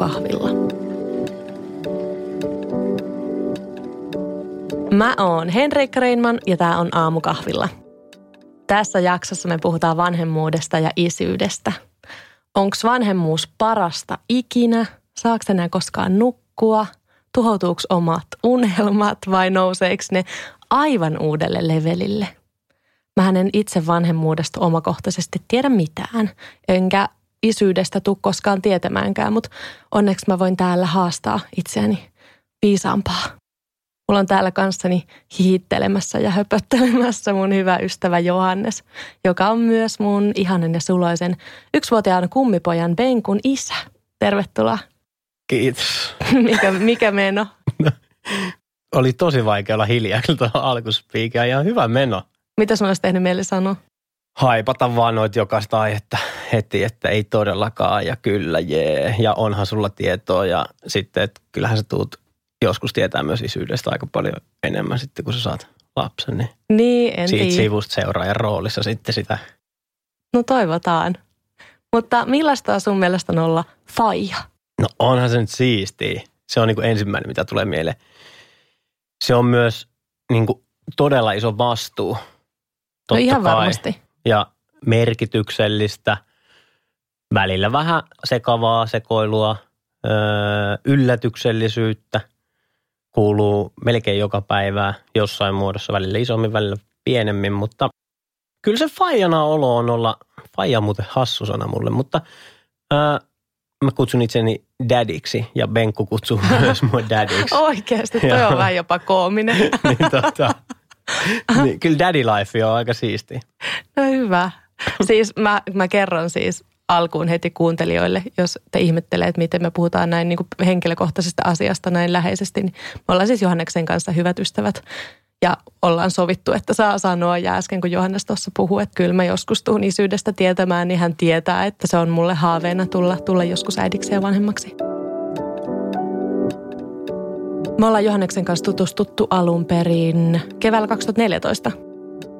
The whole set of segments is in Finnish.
aamukahvilla. Mä oon Henriikka Reinman ja tää on aamukahvilla. Tässä jaksossa me puhutaan vanhemmuudesta ja isyydestä. Onks vanhemmuus parasta ikinä? Saako enää koskaan nukkua? Tuhoutuuko omat unelmat vai nouseeko ne aivan uudelle levelille? Mä en itse vanhemmuudesta omakohtaisesti tiedä mitään, enkä isyydestä tuu koskaan tietämäänkään, mutta onneksi mä voin täällä haastaa itseäni viisaampaa. Mulla on täällä kanssani hiittelemässä ja höpöttelemässä mun hyvä ystävä Johannes, joka on myös mun ihanen ja suloisen yksivuotiaan kummipojan Benkun isä. Tervetuloa. Kiitos. mikä, mikä meno? Oli tosi vaikea olla hiljaa tuohon alkuspiikia. Ihan hyvä meno. Mitä sun olisi tehnyt mieli sanoa? Haipata vaan noita jokaista aihetta heti, että ei todellakaan ja kyllä jee. Ja onhan sulla tietoa ja sitten, että kyllähän sä tuut joskus tietää myös isyydestä aika paljon enemmän sitten, kun sä saat lapsen. Niin, niin en siitä sivusta seuraajan roolissa sitten sitä. No toivotaan. Mutta millaista on sun mielestä on olla faija? No onhan se nyt siistiä. Se on niin kuin ensimmäinen, mitä tulee mieleen. Se on myös niin kuin todella iso vastuu. no ihan kai. varmasti. Ja merkityksellistä. Välillä vähän sekavaa sekoilua, yllätyksellisyyttä kuuluu melkein joka päivää jossain muodossa, välillä isommin, välillä pienemmin, mutta kyllä se faijana olo on olla, faija on muuten hassu sana mulle, mutta öö, mä kutsun itseni dadiksi ja Benkku kutsuu myös mua dadiksi. Oikeasti, toi on vähän jopa koominen. niin, tota, niin, kyllä daddy life on aika siisti. No hyvä. Siis mä, mä kerron siis alkuun heti kuuntelijoille, jos te ihmettelee, että miten me puhutaan näin niin kuin henkilökohtaisesta asiasta näin läheisesti. Niin me ollaan siis Johanneksen kanssa hyvät ystävät ja ollaan sovittu, että saa sanoa. Ja äsken kun Johannes tuossa puhuu, että kyllä mä joskus tuun isyydestä tietämään, niin hän tietää, että se on mulle haaveena tulla, tulla joskus äidiksi ja vanhemmaksi. Me ollaan Johanneksen kanssa tutustuttu alun perin keväällä 2014.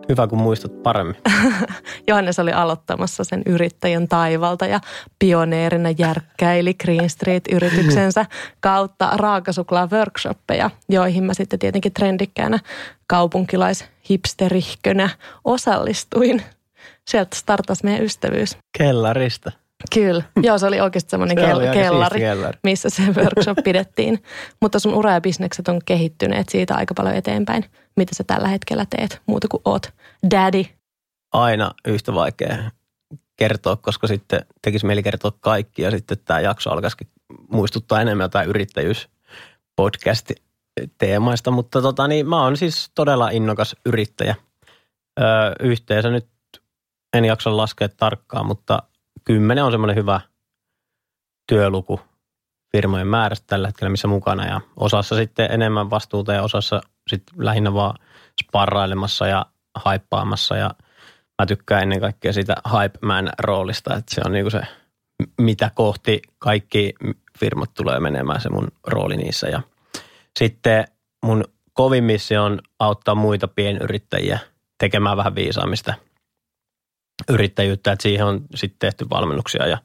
Hyvä, kun muistat paremmin. Johannes oli aloittamassa sen yrittäjän taivalta ja pioneerina järkkäili Green Street-yrityksensä kautta raakasuklaa workshoppeja, joihin mä sitten tietenkin trendikkäänä kaupunkilais-hipsterihkönä osallistuin. Sieltä startasi meidän ystävyys. Kellarista. Kyllä. Joo, se oli oikeasti semmoinen se kel- kellari, kellari, missä se workshop pidettiin. Mutta sun ura ja bisnekset on kehittyneet siitä aika paljon eteenpäin. Mitä sä tällä hetkellä teet, muuta kuin oot daddy? Aina yhtä vaikea kertoa, koska sitten tekisi mieli kertoa kaikki ja sitten tämä jakso alkaisikin muistuttaa enemmän jotain yrittäjyys podcasti teemaista, mutta tota, niin mä oon siis todella innokas yrittäjä. Öö, yhteensä nyt en jaksa laskea tarkkaan, mutta kymmenen on semmoinen hyvä työluku firmojen määrästä tällä hetkellä, missä mukana ja osassa sitten enemmän vastuuta ja osassa sitten lähinnä vaan sparrailemassa ja haippaamassa ja mä tykkään ennen kaikkea siitä hype man roolista, että se on niinku se, mitä kohti kaikki firmat tulee menemään, se mun rooli niissä ja sitten mun kovin missio on auttaa muita pienyrittäjiä tekemään vähän viisaamista – yrittäjyyttä, että siihen on sitten tehty valmennuksia ja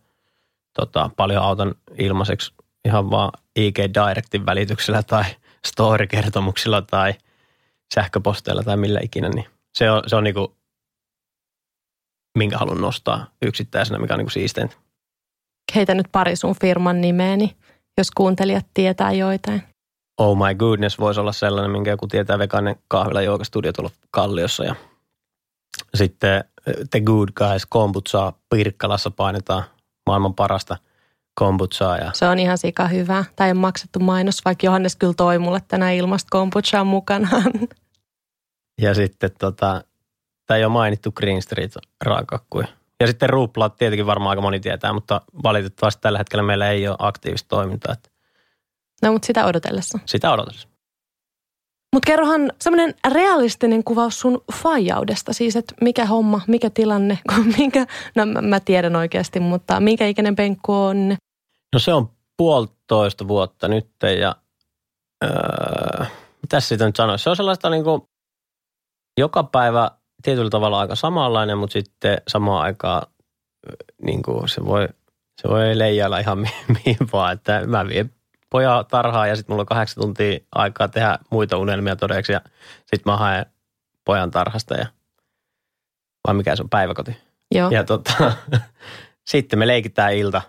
tota, paljon autan ilmaiseksi ihan vaan IG Directin välityksellä tai story-kertomuksilla tai sähköposteilla tai millä ikinä, niin se on, se on niinku, minkä haluan nostaa yksittäisenä, mikä on niinku siisteintä. Heitä nyt pari sun firman nimeeni, jos kuuntelijat tietää joitain. Oh my goodness voisi olla sellainen, minkä joku tietää veganen kahvila studio tuolla Kalliossa ja sitten The Good Guys kombutsaa Pirkkalassa painetaan maailman parasta kombutsaa. Ja... Se on ihan sika hyvä. Ei ole maksettu mainos, vaikka Johannes kyllä toi mulle tänään ilmasta kombutsaa mukanaan. Ja sitten tota, tämä ei ole mainittu Green Street raakakkuja. Ja sitten Ruplat tietenkin varmaan aika moni tietää, mutta valitettavasti tällä hetkellä meillä ei ole aktiivista toimintaa. No, mutta sitä odotellessa. Sitä odotellessa. Mutta kerrohan semmoinen realistinen kuvaus sun faijaudesta, siis että mikä homma, mikä tilanne, mikä, no mä, mä tiedän oikeasti, mutta minkä ikäinen penkku on? No se on puolitoista vuotta nyt ja öö, mitä siitä nyt sanoisi? Se on sellaista niin kuin joka päivä tietyllä tavalla aika samanlainen, mutta sitten samaan aikaan niin kuin se voi Se voi leijailla ihan mihin vaan, että mä vien pojan tarhaa ja sitten mulla on kahdeksan tuntia aikaa tehdä muita unelmia todeksi ja sitten mä haen pojan tarhasta ja vai mikä se on päiväkoti. Joo. Ja tota, sitten me leikitään ilta.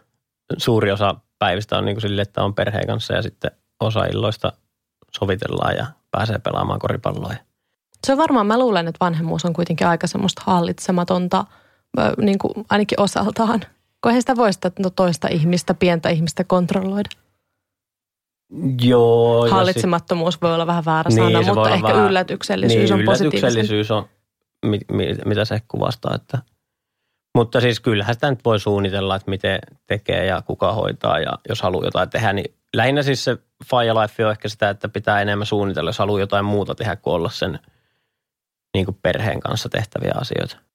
Suuri osa päivistä on niin kuin sille, että on perheen kanssa ja sitten osa illoista sovitellaan ja pääsee pelaamaan koripalloa. Se on varmaan, mä luulen, että vanhemmuus on kuitenkin aika semmoista hallitsematonta, niin kuin ainakin osaltaan. Kun eihän sitä voi sitä toista ihmistä, pientä ihmistä kontrolloida. Joo. Hallitsemattomuus sit... voi olla vähän väärä niin, sana, mutta ehkä vähän, yllätyksellisyys niin, on yllätyksellisyys on, mi, mi, mitä se kuvastaa. Että. Mutta siis kyllähän sitä nyt voi suunnitella, että miten tekee ja kuka hoitaa ja jos haluaa jotain tehdä, niin lähinnä siis se Fire Life on ehkä sitä, että pitää enemmän suunnitella, jos haluaa jotain muuta tehdä kuin olla sen niin kuin perheen kanssa tehtäviä asioita.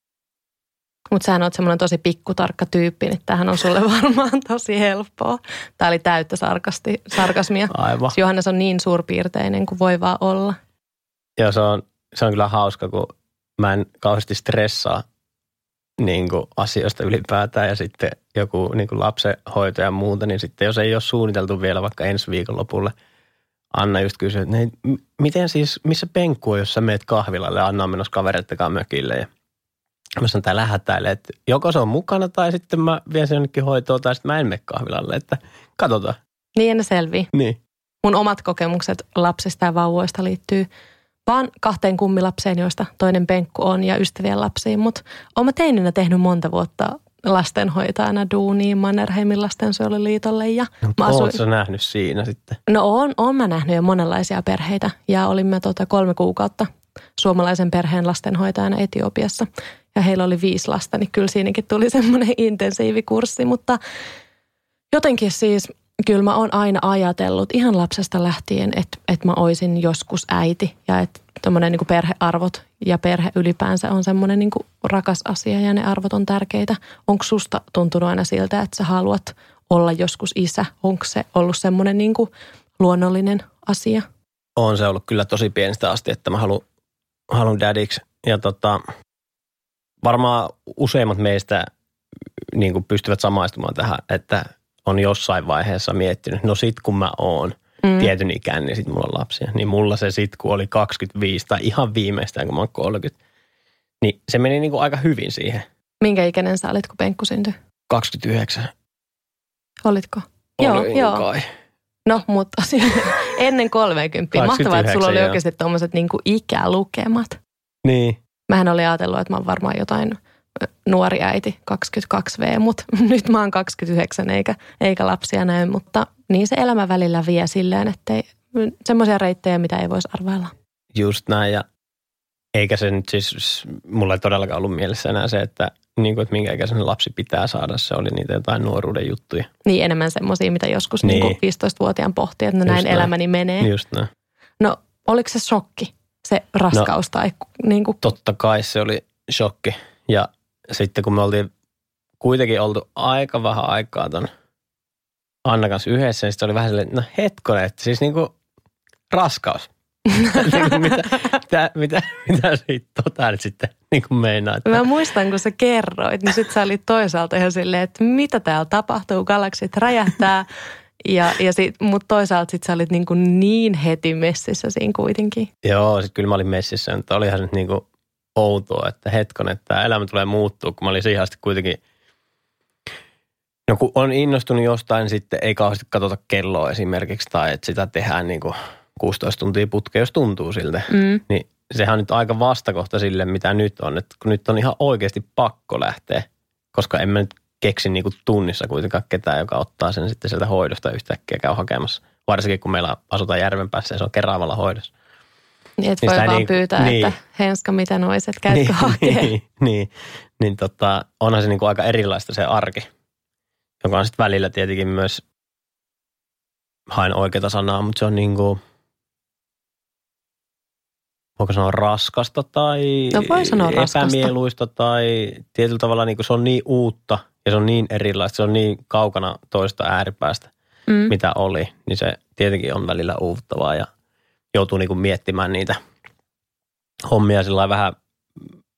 Mutta sä oot semmoinen tosi pikkutarkka tyyppi, niin tämähän on sulle varmaan tosi helppoa. Tämä oli täyttä sarkasti, sarkasmia. Aivan. Johannes on niin suurpiirteinen kuin voi vaan olla. Joo, se on, se on kyllä hauska, kun mä en kauheasti stressaa niin kuin asioista ylipäätään ja sitten joku niin kuin lapsenhoito ja muuta, niin sitten jos ei ole suunniteltu vielä vaikka ensi viikon lopulle, Anna just kysyi, että miten siis, missä penkku on, jos sä meet kahvilalle ja Anna on menossa kavereittekaan mökille ja mä sanon tää lähettäille, että joko se on mukana tai sitten mä vien sen jonnekin hoitoon tai sitten mä en mene kahvilalle, että katsotaan. Niin ne selvii. Niin. Mun omat kokemukset lapsista ja vauvoista liittyy vaan kahteen kummilapseen, joista toinen penkku on ja ystävien lapsiin. Mutta olen teininä tehnyt monta vuotta lastenhoitajana duuniin Mannerheimin lastensuojeluliitolle. Ja no, mä asuin... Oletko nähnyt siinä sitten? No on, on mä nähnyt jo monenlaisia perheitä ja olimme tota kolme kuukautta suomalaisen perheen lastenhoitajana Etiopiassa. Ja heillä oli viisi lasta, niin kyllä siinäkin tuli semmoinen intensiivikurssi, mutta jotenkin siis kyllä mä oon aina ajatellut ihan lapsesta lähtien, että, että mä oisin joskus äiti ja että tuommoinen niin perhearvot ja perhe ylipäänsä on semmoinen niin rakas asia ja ne arvot on tärkeitä. Onko susta tuntunut aina siltä, että sä haluat olla joskus isä? Onko se ollut semmoinen niin luonnollinen asia? On se ollut kyllä tosi pienestä asti, että mä haluan, haluan dadiksi. Ja tota, varmaan useimmat meistä niin kuin pystyvät samaistumaan tähän, että on jossain vaiheessa miettinyt, no sit kun mä oon mm. tietyn ikään, niin sit mulla on lapsia. Niin mulla se sit, kun oli 25 tai ihan viimeistään, kun mä oon 30, niin se meni niin kuin aika hyvin siihen. Minkä ikäinen sä olit, kun Penkku syntyi? 29. Olitko? Olin joo, kai. joo. No, mutta ennen 30. Mahtavaa, että sulla oli joo. oikeasti tuommoiset niin ikälukemat. Niin. Mähän olin ajatellut, että mä oon varmaan jotain nuori äiti, 22V, mutta nyt mä oon 29 eikä, eikä lapsia näy, mutta niin se elämä välillä vie silleen, että semmoisia reittejä, mitä ei voisi arvailla. Just näin ja eikä se nyt siis, mulla ei todellakaan ollut mielessä enää se, että, niin kuin, että minkä ikäisen lapsi pitää saada, se oli niitä jotain nuoruuden juttuja. Niin enemmän semmoisia, mitä joskus niin. Niin 15-vuotiaan pohtii, että no näin, näin elämäni menee. Just näin. No oliko se shokki, se raskaus no, tai niin kuin? Totta kai se oli shokki ja sitten kun me oltiin kuitenkin oltu aika vähän aikaa ton Anna kanssa yhdessä, niin sitten oli vähän silleen, no hetkonen, että siis niinku raskaus. Niinku mitä, mitä, mitä, mitä siitä tota nyt sitten niin kuin meinaa? Että... Mä muistan, kun sä kerroit, niin sitten sä olit toisaalta ihan silleen, että mitä täällä tapahtuu, galaksit räjähtää. Ja, ja sit, mutta toisaalta sitten sä olit niin, kuin niin heti messissä siinä kuitenkin. Joo, sitten kyllä mä olin messissä, mutta olihan se nyt niin kuin outoa, että hetkon, että tämä elämä tulee muuttua, kun mä olin siihen asti kuitenkin No kun on innostunut jostain, sitten ei kauheasti katsota kelloa esimerkiksi tai että sitä tehdään niin kuin 16 tuntia putkea, jos tuntuu siltä. Mm. Niin sehän on nyt aika vastakohta sille, mitä nyt on. Että kun nyt on ihan oikeasti pakko lähteä, koska en mä nyt keksi niin kuin tunnissa kuitenkaan ketään, joka ottaa sen sitten sieltä hoidosta yhtäkkiä käy hakemassa. Varsinkin kun meillä asutaan järven päässä ja se on keravalla hoidossa. Niin, että voi vaan niin, pyytää, niin, että Henska, mitä noiset, käytkö niin, niin, niin, niin tota, onhan se niin kuin aika erilaista se arki, joka on sitten välillä tietenkin myös, hain oikeita sanaa, mutta se on niin kuin, voiko sanoa raskasta tai no voi sanoa epämieluista raskasta. tai tietyllä tavalla niin kuin se on niin uutta ja se on niin erilaista, se on niin kaukana toista ääripäästä, mm. mitä oli, niin se tietenkin on välillä uuvuttavaa ja – joutuu niin kuin miettimään niitä hommia sillä vähän,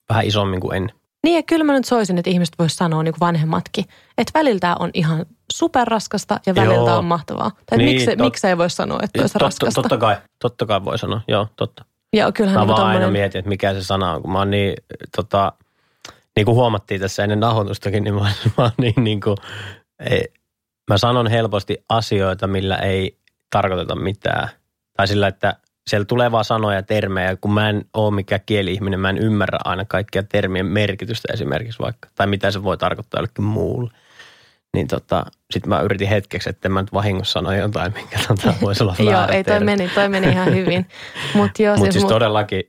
vähän isommin kuin ennen. Niin ja kyllä mä nyt soisin, että ihmiset vois sanoa niin kuin vanhemmatkin, että välillä on ihan superraskasta ja välillä Joo. on mahtavaa. Tai Niin, miksi, tot- miksi ei voi sanoa, että olisi totta, raskasta. totta kai, totta kai voi sanoa, joo, totta. Ja kyllähän Mä niin vaan aina tommonen, mietin, että mikä se sana on, kun mä oon niin, tota, niin kuin huomattiin tässä ennen nauhoitustakin, niin mä, mä niin, niin kuin, ei, mä sanon helposti asioita, millä ei tarkoiteta mitään. Tai sillä, että siellä tulee vaan sanoja ja termejä, kun mä en ole mikään kieli-ihminen, mä en ymmärrä aina kaikkia termien merkitystä esimerkiksi vaikka, tai mitä se voi tarkoittaa jollekin muulle. Niin tota, sit mä yritin hetkeksi, että mä nyt vahingossa sano jotain, minkä tota voisi olla Joo, ei toi meni, toi meni ihan hyvin. Mutta Mutta siis, siis mut, todellakin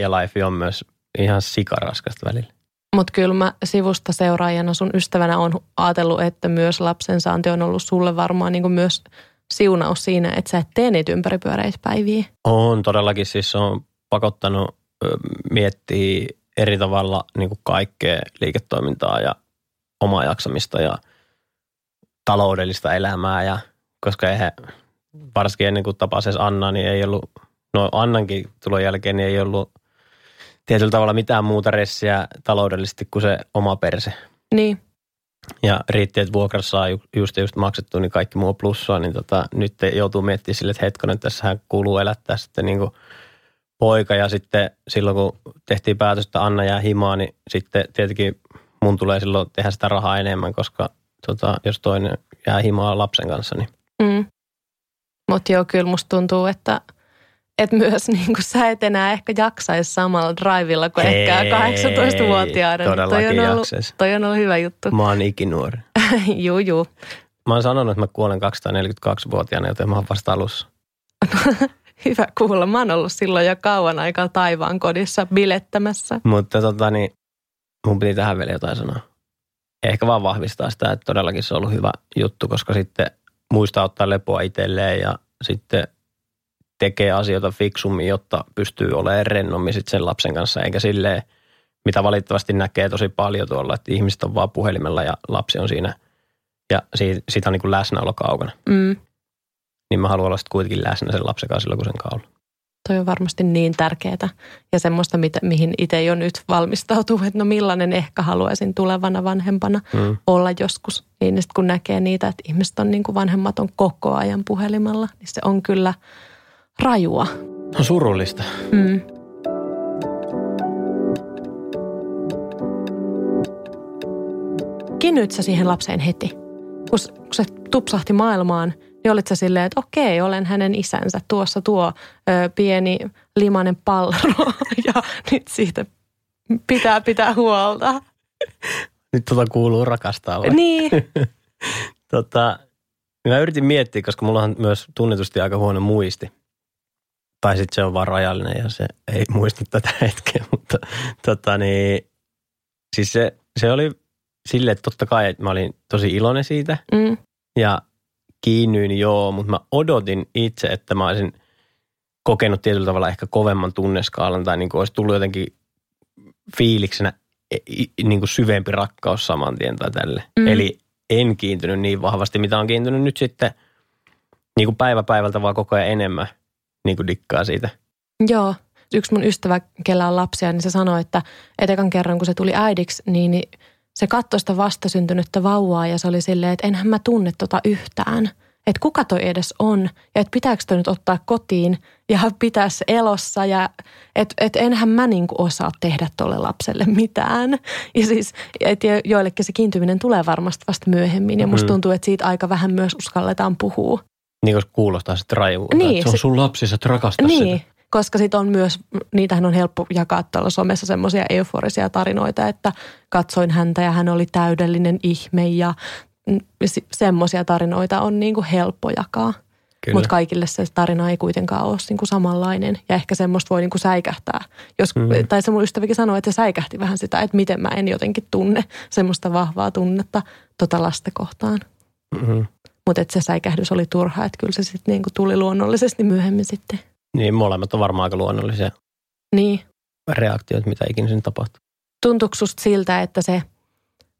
ja Life on myös ihan sikaraskasta välillä. Mut kyllä mä sivusta seuraajana sun ystävänä on ajatellut, että myös lapsen saanti on ollut sulle varmaan niin myös siunaus siinä, että sä et tee niitä ympäripyöreitä päiviä. On todellakin siis se on pakottanut miettiä eri tavalla niin kaikkea liiketoimintaa ja omaa jaksamista ja taloudellista elämää. Ja, koska eihän, varsinkin ennen kuin tapasi Anna, niin ei ollut, no Annankin tulon jälkeen niin ei ollut tietyllä tavalla mitään muuta ressiä taloudellisesti kuin se oma perse. Niin, Ja riitti, että vuokrassa saa ju- just just maksettu, niin kaikki muu plussaa, niin tota, nyt joutuu miettimään sille, että hetkonen, tässähän kuuluu elättää sitten niin kuin poika. Ja sitten silloin, kun tehtiin päätös, että Anna jää himaan, niin sitten tietenkin mun tulee silloin tehdä sitä rahaa enemmän, koska tota, jos toinen jää himaa lapsen kanssa, niin mm. mutta joo, kyllä musta tuntuu, että et myös niin kuin sä et enää ehkä jaksaisi samalla drivilla kuin ehkä Ei, 18-vuotiaana. niin toi, todellakin on ollut, jaksais. toi on ollut hyvä juttu. mä oon ikinuori. juu, juu. Mä oon sanonut, että mä kuolen 242-vuotiaana, joten mä oon vasta alussa. Hyvä kuulla. Mä oon ollut silloin jo kauan aikaa taivaan kodissa bilettämässä. Mutta tota niin, mun piti tähän vielä jotain sanoa. Ehkä vaan vahvistaa sitä, että todellakin se on ollut hyvä juttu, koska sitten muistaa ottaa lepoa itselleen ja sitten tekee asioita fiksummin, jotta pystyy olemaan rennommin sit sen lapsen kanssa, eikä silleen, mitä valitettavasti näkee tosi paljon tuolla, että ihmiset on vaan puhelimella ja lapsi on siinä ja siitä, siitä on niin kuin läsnäolo kaukana. Mm. Niin mä haluan olla sitten kuitenkin läsnä sen lapsen kanssa silloin, kun sen kaula. Toi on varmasti niin tärkeää ja semmoista, mitä, mihin itse jo nyt valmistautuu, että no millainen ehkä haluaisin tulevana vanhempana Mm. olla joskus. Niin sitten kun näkee niitä, että ihmiset on niin kuin vanhemmat on koko ajan puhelimella, niin se on kyllä rajua. On surullista. Mm. Kiinnyit sä siihen lapseen heti? Kun, kun se tupsahti maailmaan, niin olit sä silleen, että okei, olen hänen isänsä. Tuossa tuo ö, pieni limanen pallero ja nyt siitä pitää pitää huolta. Nyt tota kuuluu rakastaa vai? Niin, Tota, mä yritin miettiä, koska mulla on myös tunnetusti aika huono muisti. Tai sitten se on vaan rajallinen ja se ei muista tätä hetkeä, mutta tota niin, siis se, se oli silleen, että totta kai että mä olin tosi iloinen siitä mm, ja kiinnyin joo, mutta mä odotin itse, että mä olisin kokenut tietyllä tavalla ehkä kovemman tunneskaalan tai niin kuin olisi tullut jotenkin fiiliksenä i- niin kuin syvempi rakkaus saman tien tai tälle. Mm. Eli en kiintynyt niin vahvasti, mitä on kiintynyt nyt sitten niin kuin päivä päivältä vaan koko ajan enemmän niin kuin dikkaa siitä. joo. Yksi mun ystävä, kellä on lapsia, niin se sanoi, että, että ekan kerran kun se tuli äidiksi, niin, niin se katsoi sitä vastasyntynyttä vauvaa ja se oli silleen, että enhän mä tunne tota yhtään. Että kuka toi edes on ja että pitääkö toi nyt ottaa kotiin ja pitää se elossa ja että et enhän mä niinku osaa tehdä tolle lapselle mitään. Ja siis et joillekin se kiintyminen tulee varmasti vasta myöhemmin ja musta Mm. tuntuu, että siitä aika vähän myös uskalletaan puhua. Niin kuin kuulostaa sitten rajuulta. Niin, että se on sun lapsi, sä et rakasta Niin, sitä. koska sitten on myös, niitähän on helppo jakaa tuolla somessa semmoisia euforisia tarinoita, että katsoin häntä ja hän oli täydellinen ihme ja mm, si- semmoisia tarinoita on niin kuin helppo jakaa. Mutta kaikille se tarina ei kuitenkaan ole niin kuin samanlainen ja ehkä semmoista voi niin kuin säikähtää. Jos, Mm. Tai se mun ystävikin sanoi, että se säikähti vähän sitä, että miten mä en jotenkin tunne semmoista vahvaa tunnetta tota lasta kohtaan. mm-hmm. Mutta että se säikähdys oli turha, että kyllä se sitten niin kuin tuli luonnollisesti myöhemmin sitten. Niin molemmat on varmaan aika luonnollisia Niin. reaktioita, mitä ikinä siinä tapahtuu. Tuntuuko susta siltä, että se,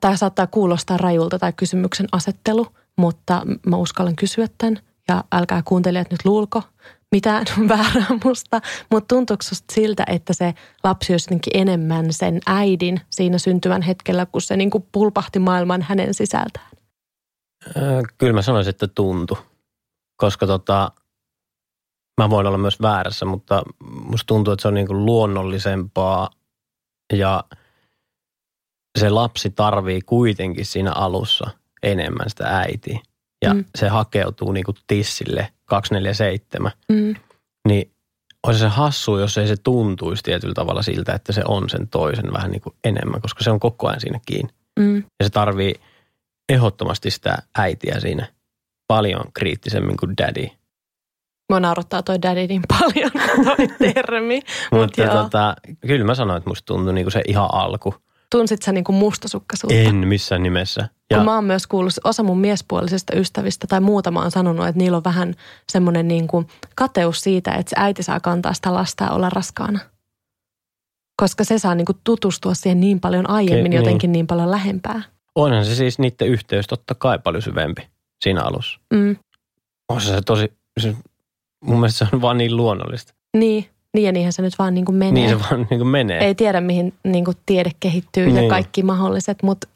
tämä saattaa kuulostaa rajulta tai kysymyksen asettelu, mutta mä uskallan kysyä tämän ja älkää kuuntelijat nyt luulko. mitään väärää musta, mutta tuntuuko susta siltä, että se lapsi olisi jotenkin enemmän sen äidin siinä syntyvän hetkellä, kun se niin kuin pulpahti maailman hänen sisältään? Öö, kyllä mä sanoisin, että tuntu. Koska tota, mä voin olla myös väärässä, mutta musta tuntuu, että se on niin kuin luonnollisempaa ja se lapsi tarvii kuitenkin siinä alussa enemmän sitä äitiä. Ja mm. se hakeutuu niin kuin tissille 247. Mm. Niin olisi se hassu, jos ei se tuntuisi tietyllä tavalla siltä, että se on sen toisen vähän niin kuin enemmän, koska se on koko ajan siinä kiinni. Mm. Ja se tarvii ehdottomasti sitä äitiä siinä paljon kriittisemmin kuin daddy. Mua naurattaa toi daddy niin paljon, toi termi. Mutta tota, kyllä mä sanoin, että musta tuntui niinku se ihan alku. Tunsit sä niinku mustasukkaisuutta? En missään nimessä. Ja. Kun mä oon myös kuullut, osa mun miespuolisista ystävistä tai muutama on sanonut, että niillä on vähän semmoinen niinku kateus siitä, että se äiti saa kantaa sitä lasta ja olla raskaana. Koska se saa niinku tutustua siihen niin paljon aiemmin, Ke, jotenkin niin. niin paljon lähempää. Onhan se siis niiden yhteys totta kai paljon syvempi siinä alussa. Mm. On se tosi, se, mun mielestä se on vaan niin luonnollista. Niin, niin ja niinhän se nyt vaan niin kuin menee. Niin se vaan niin kuin menee. Ei tiedä, mihin niin kuin tiede kehittyy niin. ja kaikki mahdolliset, mutta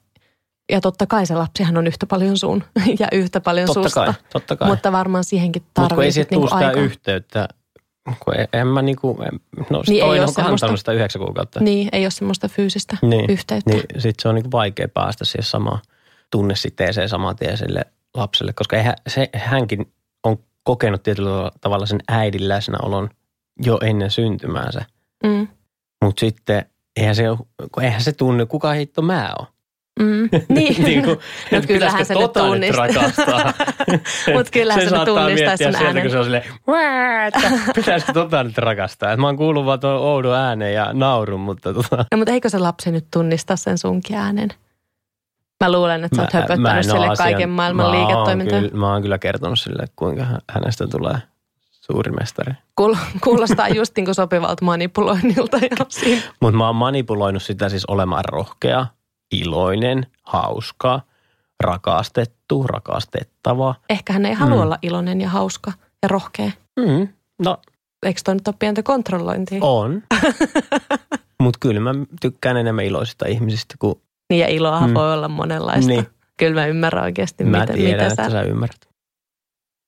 ja totta kai se lapsihan on yhtä paljon sun ja yhtä paljon totta susta. Kai, totta kai. Mutta varmaan siihenkin tarvitsee Mutta ei siitä niinku sitä yhteyttä, kun en mä niinku, no niin toinen on kantanut sitä yhdeksän kuukautta. Niin, ei ole semmoista fyysistä niin, yhteyttä. Niin, sit se on niinku vaikea päästä siihen samaan tunnesiteeseen saman tien sille lapselle, koska eihän, se, hänkin on kokenut tietyllä tavalla sen äidin läsnäolon jo ennen syntymäänsä. Mm. Mutta sitten eihän se, eihän se tunne, kuka hitto mä oon. Mm, niin. niin kuin, no kyllähän se tota nyt rakastaa. Mutta kyllähän se, se nyt tunnistaa sun äänen. kun se on silleen, että pitäisikö tota nyt rakastaa. Et mä oon kuullut vaan tuon oudon äänen ja naurun, mutta tota. No mutta eikö se lapsi nyt tunnista sen sunkin äänen? Mä luulen, että sä oot höpöttänyt sille asian, kaiken maailman liiketoimintaa. mä oon kyllä kertonut sille, kuinka hänestä tulee suuri mestari. Kuulostaa just niin kuin sopivalta manipuloinnilta. Mutta mä oon manipuloinut sitä siis olemaan rohkea, iloinen, hauska, rakastettu, rakastettava. Ehkä hän ei halua mm. olla iloinen ja hauska ja rohkea. Mm. No. Eikö toi nyt ole pientä kontrollointia? On. Mutta kyllä mä tykkään enemmän iloisista ihmisistä kuin niin ja iloahan mm. voi olla monenlaista. Niin. Kyllä mä ymmärrän oikeasti, mä mitä, tiedän, mitä sä... että sä ymmärrät.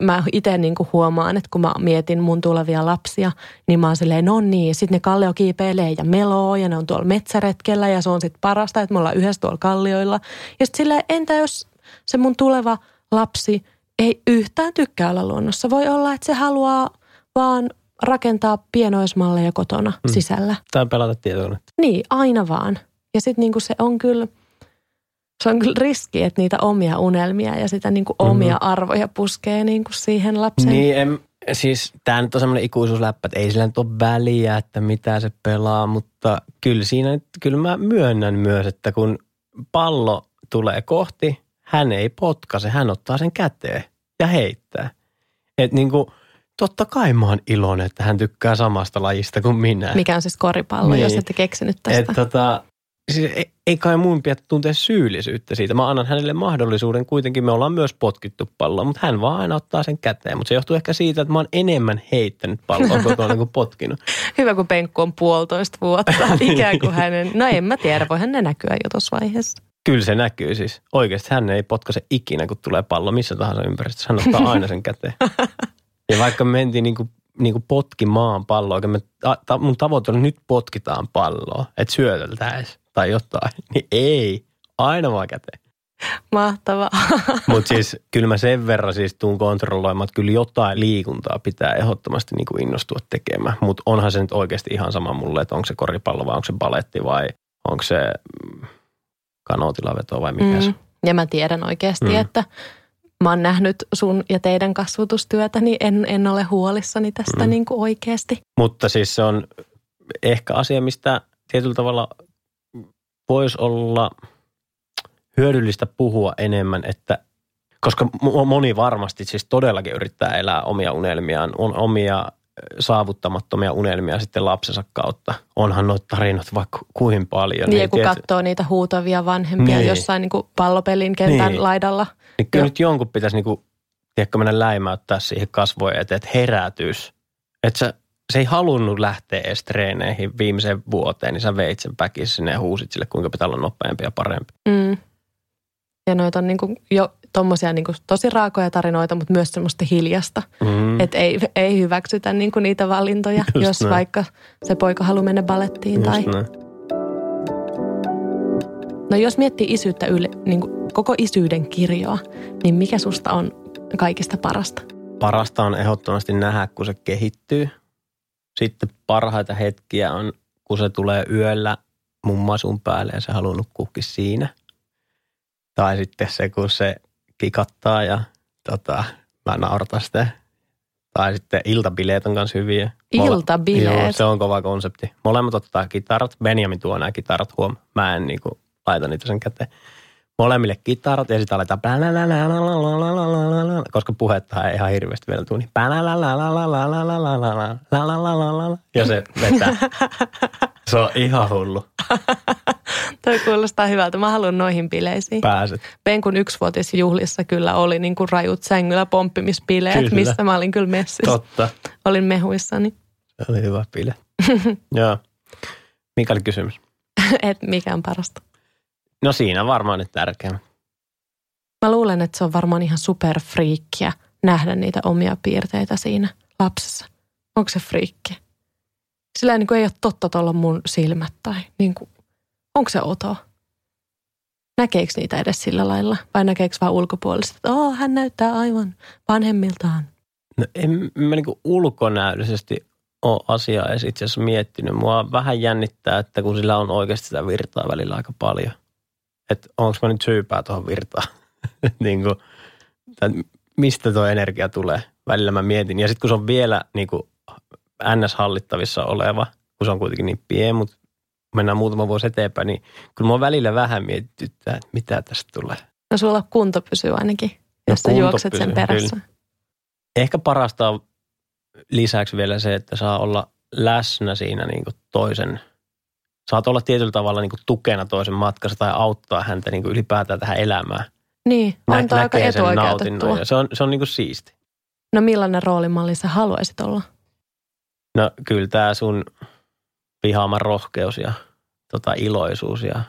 Mä itse niin huomaan, että kun mä mietin mun tulevia lapsia, niin mä oon silleen, no niin, sitten ne kallio kiipeilee ja meloo ja ne on tuolla metsäretkellä ja se on sitten parasta, että me ollaan yhdessä tuolla kallioilla. Ja sitten silleen, entä jos se mun tuleva lapsi ei yhtään tykkää olla luonnossa. Voi olla, että se haluaa vaan rakentaa pienoismalleja kotona mm. sisällä. Tai pelata tietokonetta. Niin, aina vaan. Ja sitten niinku se on kyllä, se on kyllä riski, että niitä omia unelmia ja sitä niinku omia mm-hmm. arvoja puskee niinku siihen lapseen. Niin, en, siis tämä nyt on semmoinen ikuisuusläppä, että ei sillä nyt ole väliä, että mitä se pelaa, mutta kyllä siinä, kyllä mä myönnän myös, että kun pallo tulee kohti, hän ei potkaise, hän ottaa sen käteen ja heittää. Että niin kuin, totta kai mä oon iloinen, että hän tykkää samasta lajista kuin minä. Mikä on siis koripallo, niin. jos ette keksinyt tästä. Et tota, siis ei, ei kai mun pidä tuntea syyllisyyttä siitä. Mä annan hänelle mahdollisuuden. Kuitenkin me ollaan myös potkittu palloa, mutta hän vaan aina ottaa sen käteen. Mutta se johtuu ehkä siitä, että mä oon enemmän heittänyt palloa kotona kuin potkinut. Hyvä, kun Penkku on puolitoista vuotta. Ikään kuin hänen, no en mä tiedä, voihan ne näkyä jo tuossa vaiheessa. Kyllä se näkyy siis. Oikeasti hän ei potkaise ikinä, kun tulee pallo missä tahansa ympäristössä. Hän ottaa aina sen käteen. Ja vaikka me mentiin niin kuin niin kuin potkimaan palloa, ta, mun tavoite on nyt potkitaan palloa, että syöteltäisiin tai jotain, niin ei, aina vaan käteen. Mahtavaa. Mutta siis kyllä mä sen verran siis tuun kontrolloimaan, että kyllä jotain liikuntaa pitää ehdottomasti niin kuin innostua tekemään. Mutta onhan se nyt oikeasti ihan sama mulle, että onko se koripallo vai onko se baletti vai onko se mm, kanootilaveto vai mikä mm. se. Ja mä tiedän oikeasti, mm. että mä oon nähnyt sun ja teidän kasvutustyötä, niin en, en ole huolissani tästä mm. niin kuin oikeasti. Mutta siis se on ehkä asia, mistä tietyllä tavalla voisi olla hyödyllistä puhua enemmän, että koska moni varmasti siis todellakin yrittää elää omia unelmiaan, on omia saavuttamattomia unelmia sitten lapsensa kautta. Onhan nuo tarinat vaikka kuin paljon. Niin, niin kun tiety... katsoo niitä huutavia vanhempia niin. jossain niin kuin pallopelin kentän niin. laidalla. Niin kyllä nyt jonkun pitäisi niin kuin, tiedätkö, mennä läimäyttää siihen kasvojen eteen, että herätys. Että sä se ei halunnut lähteä edes treeneihin viimeiseen vuoteen, niin sä veit sen päkissä sinne ja huusit sille, kuinka pitää olla nopeampi ja parempi. Mm. Ja noita on niin kuin jo tommosia niin kuin tosi raakoja tarinoita, mutta myös semmoista hiljasta. Mm. Että ei, ei hyväksytä niin kuin niitä valintoja, Just jos näin. vaikka se poika haluaa mennä balettiin. Just tai... näin. No jos miettii isyyttä yle, niin kuin koko isyyden kirjoa, niin mikä susta on kaikista parasta? Parasta on ehdottomasti nähdä, kun se kehittyy – sitten parhaita hetkiä on, kun se tulee yöllä mumma sun päälle ja se haluaa nukkuukin siinä. Tai sitten se, kun se kikattaa ja tota, mä nauratan sitä. Tai sitten iltabileet on myös hyviä. Iltabileet? Joo, se on kova konsepti. Molemmat ottaa kitarat. Benjamin tuo nämä kitarat huom. Mä en niinku laita niitä sen käteen molemmille kitarat ja sitten aletaan koska puhetta ei ihan hirveästi vielä tuu, niin ja se vetää. Se on ihan hullu. Toi kuulostaa hyvältä. Mä haluan noihin bileisiin. Pääset. Benkun yksivuotisjuhlissa kyllä oli niin kuin rajut sängyllä pomppimispileet, kyllä. missä mä olin kyllä messissä. Totta. Olin mehuissani. Se oli hyvä bile. Joo. Mikä oli kysymys? Et mikä on parasta? No siinä varmaan nyt tärkeä. Mä luulen, että se on varmaan ihan superfriikkiä nähdä niitä omia piirteitä siinä lapsessa. Onko se friikki? Sillä niin kuin ei ole totta tuolla mun silmät tai niin kuin, onko se oto? Näkeekö niitä edes sillä lailla? Vai näkeekö vaan ulkopuolista, että oh, hän näyttää aivan vanhemmiltaan? No en mä niinku ulkonäöllisesti ole asiaa edes itse asiassa miettinyt. Mua vähän jännittää, että kun sillä on oikeasti sitä virtaa välillä aika paljon. Että onko mä nyt syypää tuohon virtaan? niin kuin, mistä tuo energia tulee? Välillä mä mietin. Ja sitten kun se on vielä niin kuin NS-hallittavissa oleva, kun se on kuitenkin niin pieni, mutta mennään muutama vuosi eteenpäin, niin kyllä mua välillä vähän mietityttää, että mitä tästä tulee. No sulla kunto pysyy ainakin, jos sä kunto juokset sen pysyy, perässä. Ehkä parasta on lisäksi vielä se, että saa olla läsnä siinä niin kuin toisen, saat olla tietyllä tavalla niin kuin tukena toisen matkassa tai auttaa häntä niin kuin ylipäätään tähän elämään. Niin, Nä- toi aika etuoikeutettua. se on, se on niin kuin siisti. No millainen roolimalli sä haluaisit olla? No kyllä tämä sun vihaama rohkeus ja tota, iloisuus ja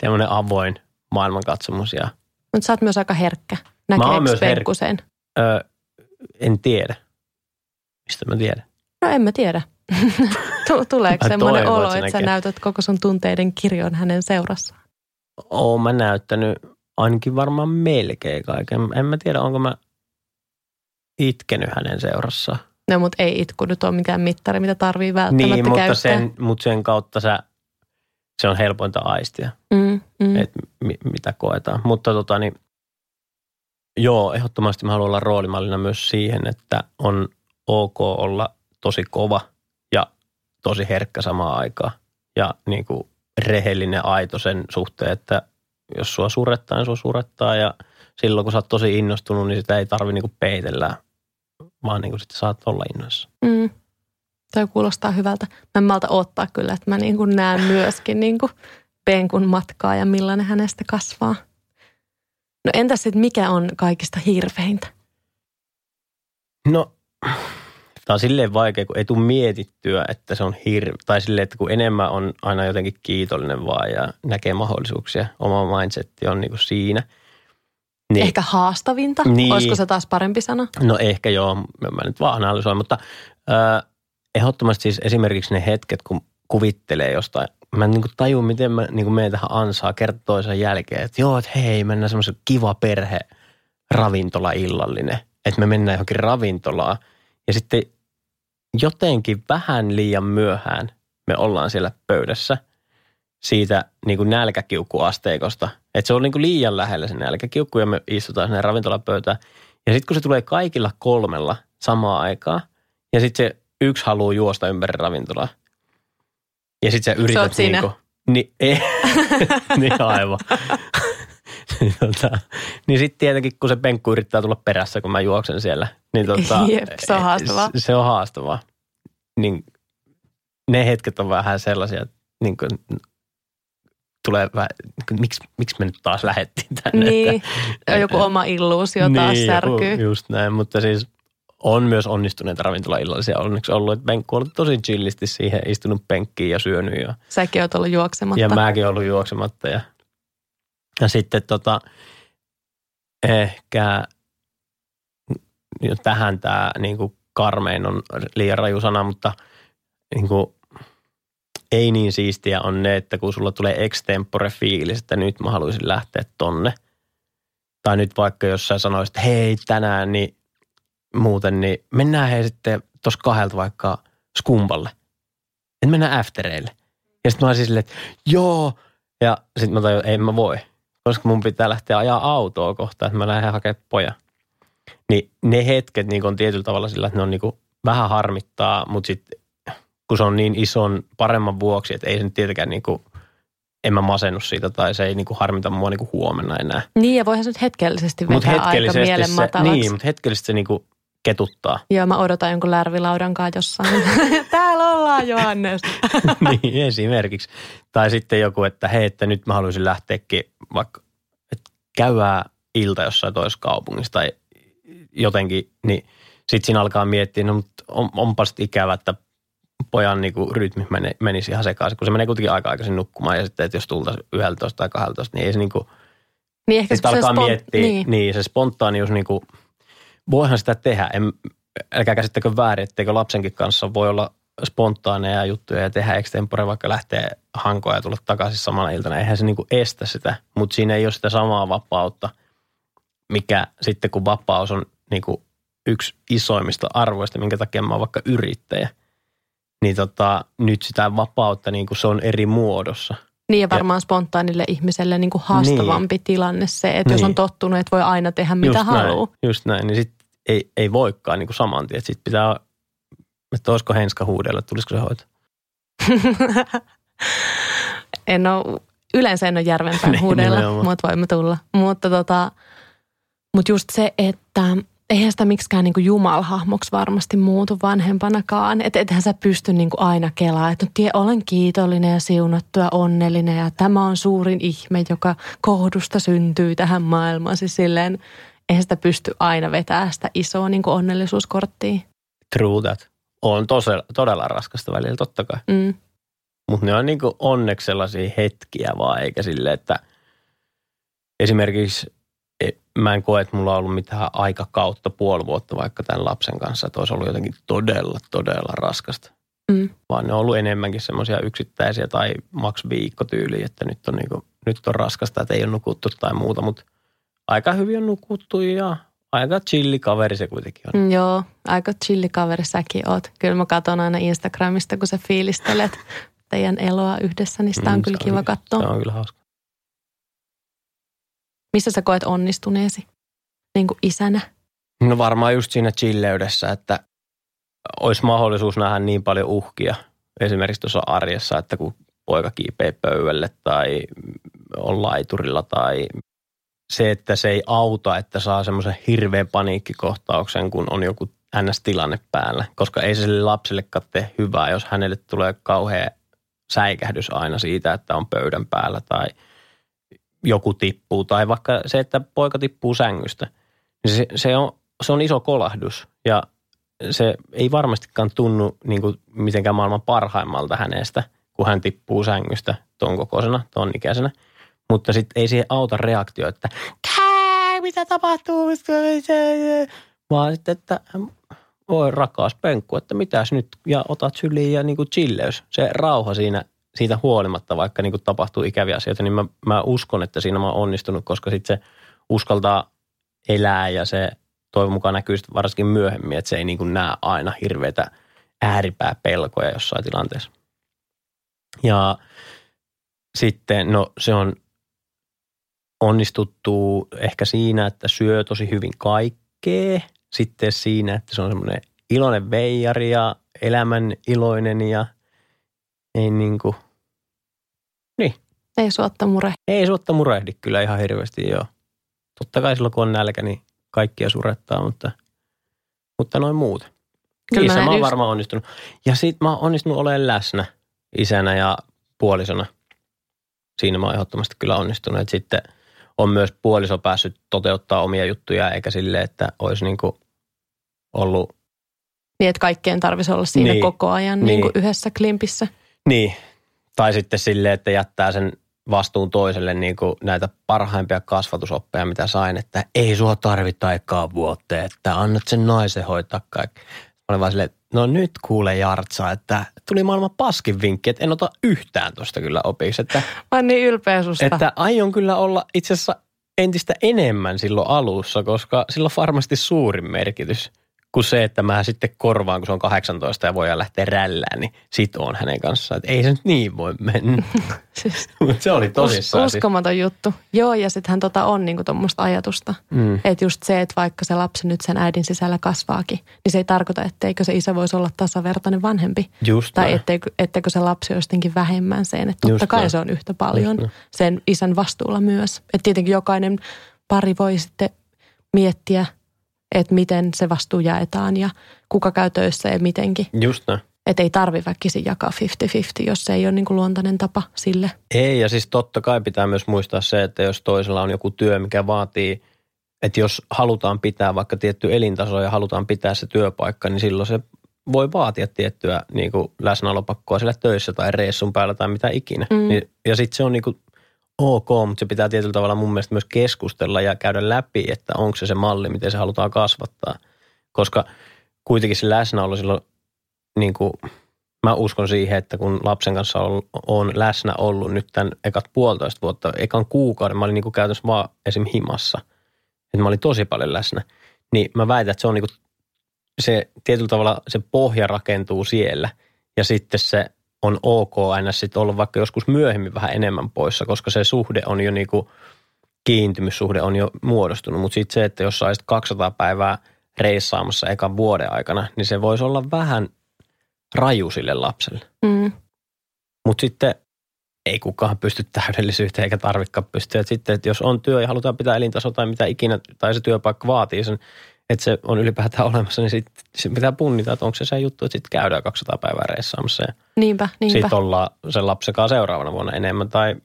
semmoinen avoin maailmankatsomus ja Mutta sä oot myös aika herkkä. Näkeekö myös herkkä. Penkkuseen? ö, en tiedä. Mistä mä tiedän? No en mä tiedä. Tu- Tuleeko semmoinen olo, että sä näytät koko sun tunteiden kirjon hänen seurassaan? Oon mä näyttänyt ainakin varmaan melkein kaiken. En mä tiedä, onko mä itkenyt hänen seurassaan. No mutta ei itku nyt ole mikään mittari, mitä tarvii välttämättä Niin, mutta käyttää. sen, mutta sen kautta sä, se on helpointa aistia, Mm, mm. että mi, mitä koetaan. Mutta tota niin, joo, ehdottomasti mä haluan olla roolimallina myös siihen, että on ok olla tosi kova tosi herkkä samaan aikaan. Ja niin kuin rehellinen aito sen suhteen, että jos sua surettaa, niin sua surettaa ja silloin kun sä oot tosi innostunut, niin sitä ei tarvi niin kuin peitellä, vaan niin kuin sitten saat olla innoissa. Mm. Toi kuulostaa hyvältä. Mä en malta odottaa kyllä, että mä niin kuin näen myöskin niin kuin penkun matkaa ja millainen hänestä kasvaa. No entäs sitten mikä on kaikista hirveintä? No, tämä on silleen vaikea, kun ei tule mietittyä, että se on hirveä. Tai silleen, että kun enemmän on aina jotenkin kiitollinen vaan ja näkee mahdollisuuksia, oma mindsetti on niin kuin siinä. Niin, Ehkä haastavinta? Niin. Olisiko se taas parempi sana? No ehkä joo, mä nyt vaan analysoin, mutta äh, ehdottomasti siis esimerkiksi ne hetket, kun kuvittelee jostain. Mä en niin kuin tajua, miten mä niin kuin menen tähän ansaa kerta toisen jälkeen, että joo, että hei, mennään semmoisen kiva perhe ravintola illallinen. Että me mennään johonkin ravintolaan ja sitten jotenkin vähän liian myöhään me ollaan siellä pöydässä siitä niin kuin nälkäkiukkuasteikosta. Että se on niin kuin liian lähellä se nälkäkiukku ja me istutaan sinne ravintolapöytään. Ja sitten kun se tulee kaikilla kolmella samaan aikaan ja sitten se yksi haluaa juosta ympäri ravintolaa. Ja sitten sä yrität oot sinä. Niinku, niin, ei, niin aivan. tota, niin sitten tietenkin, kun se penkku yrittää tulla perässä, kun mä juoksen siellä, niin tota, Jep, se on haastavaa. Se on haastavaa. Niin ne hetket on vähän sellaisia, että niin kuin, tulee vähän, miksi, miksi me nyt taas lähettiin tänne. Niin, että- joku oma illuusio taas niin, särkyy. Joku, just näin, mutta siis on myös onnistuneita ravintolaillallisia onneksi ollut. Että penkku on ollut tosi chillisti siihen, istunut penkkiin ja syönyt. Ja, Säkin oot ollut juoksematta. ja mäkin ollut juoksematta. Ja, ja sitten tota, ehkä tähän tämä niin kuin karmein on liian raju sana, mutta niin kuin, ei niin siistiä on ne, että kun sulla tulee extempore fiilis, että nyt mä haluaisin lähteä tonne. Tai nyt vaikka jos sä sanoisit, että hei tänään, niin muuten, niin mennään hei sitten tuossa kahdelta vaikka skumballe. Että mennään aftereille. Ja sitten mä olisin silleen, että joo. Ja sitten mä tajuin, että ei mä voi. Koska mun pitää lähteä ajaa autoa kohta, että mä lähden hakemaan pojan. Niin ne hetket niin on tietyllä tavalla sillä, että ne on niin vähän harmittaa, mutta sitten kun se on niin ison paremman vuoksi, että ei se nyt tietenkään niin kuin, en mä masennu siitä tai se ei niin kuin harmita mua niin kuin huomenna enää. Niin ja voihan se nyt hetkellisesti vetää Mutta aika hetkellisesti mielen se, matalaksi. niin, mutta hetkellisesti se niin kuin ketuttaa. Joo, mä odotan jonkun lärvilaudan kanssa jossain. Täällä ollaan, Johannes. niin, esimerkiksi. Tai sitten joku, että hei, että nyt mä haluaisin lähteäkin vaikka, että käydään ilta jossain toisessa kaupungissa tai jotenkin, niin sitten siinä alkaa miettiä, no mutta on, onpa sitten ikävä, että pojan niinku rytmi meni, menisi ihan sekaisin, kun se menee kuitenkin aika aikaisin nukkumaan ja sitten, että jos tultaisiin 11 tai 12, niin ei se niinku, Niin ehkä se alkaa spon- miettiä, niin. Niin. niin se spontaanius niinku, voihan sitä tehdä, en, älkää käsittäkö väärin, etteikö lapsenkin kanssa voi olla spontaaneja juttuja ja tehdä extempore, vaikka lähtee hankoon ja tulla takaisin samana iltana. Eihän se niinku estä sitä, mutta siinä ei ole sitä samaa vapautta, mikä sitten kun vapaus on niinku yksi isoimmista arvoista, minkä takia mä oon vaikka yrittäjä, niin tota, nyt sitä vapautta niinku se on eri muodossa. Niin ja varmaan spontaanille ihmiselle niin kuin haastavampi niin. tilanne se, että niin. jos Niin. on tottunut, että voi aina tehdä mitä just haluaa. Näin, just näin, niin sit ei, ei voikaan niinku saman tien. Sitten pitää, että olisiko henska huudella, tulisiko se hoito. en ole, yleensä en ole järvenpäin Niin, huudella, mutta voimme tulla. Mutta tota, mut just se, että eihän sitä miksikään niinku jumalhahmoksi varmasti muutu vanhempanakaan. Että ethän sä pysty niinku aina kelaa, että no tie, olen kiitollinen ja siunattu ja onnellinen ja tämä on suurin ihme, joka kohdusta syntyy tähän maailmaan. Siis silleen, eihän sitä pysty aina vetämään sitä isoa niinku onnellisuuskorttia. True that. On todella, todella raskasta välillä, totta kai. Mm. Mutta ne on niinku onneksi sellaisia hetkiä vaan, eikä sille, että esimerkiksi e, mä en koe, että mulla on ollut mitään aikakautta puoli vuotta vaikka tämän lapsen kanssa, että olisi ollut jotenkin todella, todella raskasta. Mm. Vaan ne on ollut enemmänkin semmoisia yksittäisiä tai maks viikkotyyliä, että nyt on, niinku, nyt on raskasta, että ei ole nukuttu tai muuta, mutta aika hyvin on nukuttu ja aika chilli kaveri se kuitenkin on. Mm, Joo, aika chilli kaveri säkin oot. Kyllä mä katson aina Instagramista, kun sä fiilistelet teidän eloa yhdessä, niin sitä on Mm, kyllä se kiva Se katsoa. on kyllä hauska. Missä sä koet onnistuneesi niin kuin isänä? No varmaan just siinä chilleydessä, että olisi mahdollisuus nähdä niin paljon uhkia esimerkiksi tuossa arjessa, että kun poika kiipee pöydälle tai on laiturilla tai se, että se ei auta, että saa semmoisen hirveän paniikkikohtauksen, kun on joku NS-tilanne päällä, koska ei se sille lapsellekaan tee hyvää, jos hänelle tulee kauhea säikähdys aina siitä, että on pöydän päällä tai joku tippuu tai vaikka se, että poika tippuu sängystä. Niin se, se, on, se on iso kolahdus ja se ei varmastikaan tunnu niin kuin mitenkään maailman parhaimmalta hänestä, kun hän tippuu sängystä ton kokoisena, ton ikäisenä. Mutta sitten ei siihen auta reaktio, että mitä tapahtuu? Vaan sitten, että voi rakas penkku, että mitäs nyt, ja otat syliin ja niin kuin chilleys. Se rauha siinä, siitä huolimatta, vaikka niin kuin tapahtuu ikäviä asioita, niin mä, mä uskon, että siinä mä oon onnistunut, koska sitten se uskaltaa elää ja se toivon mukaan näkyy varsinkin myöhemmin, että se ei niin kuin näe aina hirveitä ääripääpelkoja jossain tilanteessa. Ja sitten, no se on onnistuttu ehkä siinä, että syö tosi hyvin kaikkea. Sitten siinä, että se on semmoinen iloinen veijari ja elämän iloinen ja ei niin kuin, Ei suotta mure. ei suotta murehdi kyllä ihan hirveästi joo. Totta kai silloin kun on nälkä, niin kaikkia surettaa, mutta, mutta noin muuten. Kyllä Niissä mä mä oon just- varmaan onnistunut. Ja sit mä oon onnistunut olemaan läsnä isänä ja puolisona. Siinä mä oon ehdottomasti kyllä onnistunut. Et sitten on myös puoliso päässyt toteuttaa omia juttuja, eikä sille, että olisi niinku ollut Niin, että kaikkien tarvitsisi olla siinä Niin. koko ajan Niin. niin kuin yhdessä klimpissä. Niin, tai sitten sille, että jättää sen vastuun toiselle niin kuin näitä parhaimpia kasvatusoppeja, mitä sain, että ei sua tarvita aikaa vuoteen, että annat sen naisen hoitaa kaikki. Olin vaan silleen, no nyt kuule Jartsa, että tuli maailman paskin vinkki, että en ota yhtään tuosta kyllä opiksi, että, Mä niin ylpeä susta. että aion kyllä olla itse asiassa entistä enemmän silloin alussa, koska sillä on varmasti suurin merkitys kuin se, että mä sitten korvaan, kun se on 18 ja voidaan lähteä rällään, niin sit on hänen kanssaan. Että ei se nyt niin voi mennä. Siis Mutta se oli us, tosissaan. siis. uskomaton juttu. Joo, ja sittenhän tota on niinku tuommoista ajatusta. Mm. Että just se, että vaikka se lapsi nyt sen äidin sisällä kasvaakin, niin se ei tarkoita, etteikö se isä voisi olla tasavertainen vanhempi. Just Tai näin. etteikö, etteikö se lapsi olisi jotenkin vähemmän sen. Että totta Just kai näin. se on yhtä paljon Just sen isän vastuulla myös. Että tietenkin jokainen pari voi sitten miettiä, että miten se vastuu jaetaan ja kuka käy töissä ja mitenkin. Just näin. Että ei tarvi väkisin jakaa 50-50, jos se ei ole niin kuin luontainen tapa sille. Ei, ja siis totta kai pitää myös muistaa se, että jos toisella on joku työ, mikä vaatii, että jos halutaan pitää vaikka tietty elintaso ja halutaan pitää se työpaikka, niin silloin se voi vaatia tiettyä niin kuin läsnäolopakkoa siellä töissä tai reissun päällä tai mitä ikinä. Mm. Niin, ja sitten se on niin kuin ok, mutta se pitää tietyllä tavalla mun mielestä myös keskustella ja käydä läpi, että onko se se malli, miten se halutaan kasvattaa. Koska kuitenkin se läsnäolo silloin, niin kuin, mä uskon siihen, että kun lapsen kanssa on, on läsnä ollut nyt tämän ekat puolitoista vuotta, ekan kuukauden, mä olin niin kuin käytännössä vaan esim. himassa, että mä olin tosi paljon läsnä, niin mä väitän, että se on niin kuin, se tietyllä tavalla se pohja rakentuu siellä ja sitten se on ok aina sitten olla vaikka joskus myöhemmin vähän enemmän poissa, koska se suhde on jo niin kuin, kiintymyssuhde on jo muodostunut, mutta sitten se, että jos saisit 200 päivää reissaamassa ekan vuoden aikana, niin se voisi olla vähän raju sille lapselle. Mm. Mutta sitten ei kukaan pysty täydellisyyteen eikä tarvikaan pystyä. Et sitten, että jos on työ ja halutaan pitää elintaso tai mitä ikinä, tai se työpaikka vaatii sen, että se on ylipäätään olemassa, niin sitten sit pitää punnita, että onko se se juttu, että sitten käydään 200 päivää reissaamassa ja Niinpä, niinpä. sitten ollaan sen lapsen kanssa seuraavana vuonna enemmän tai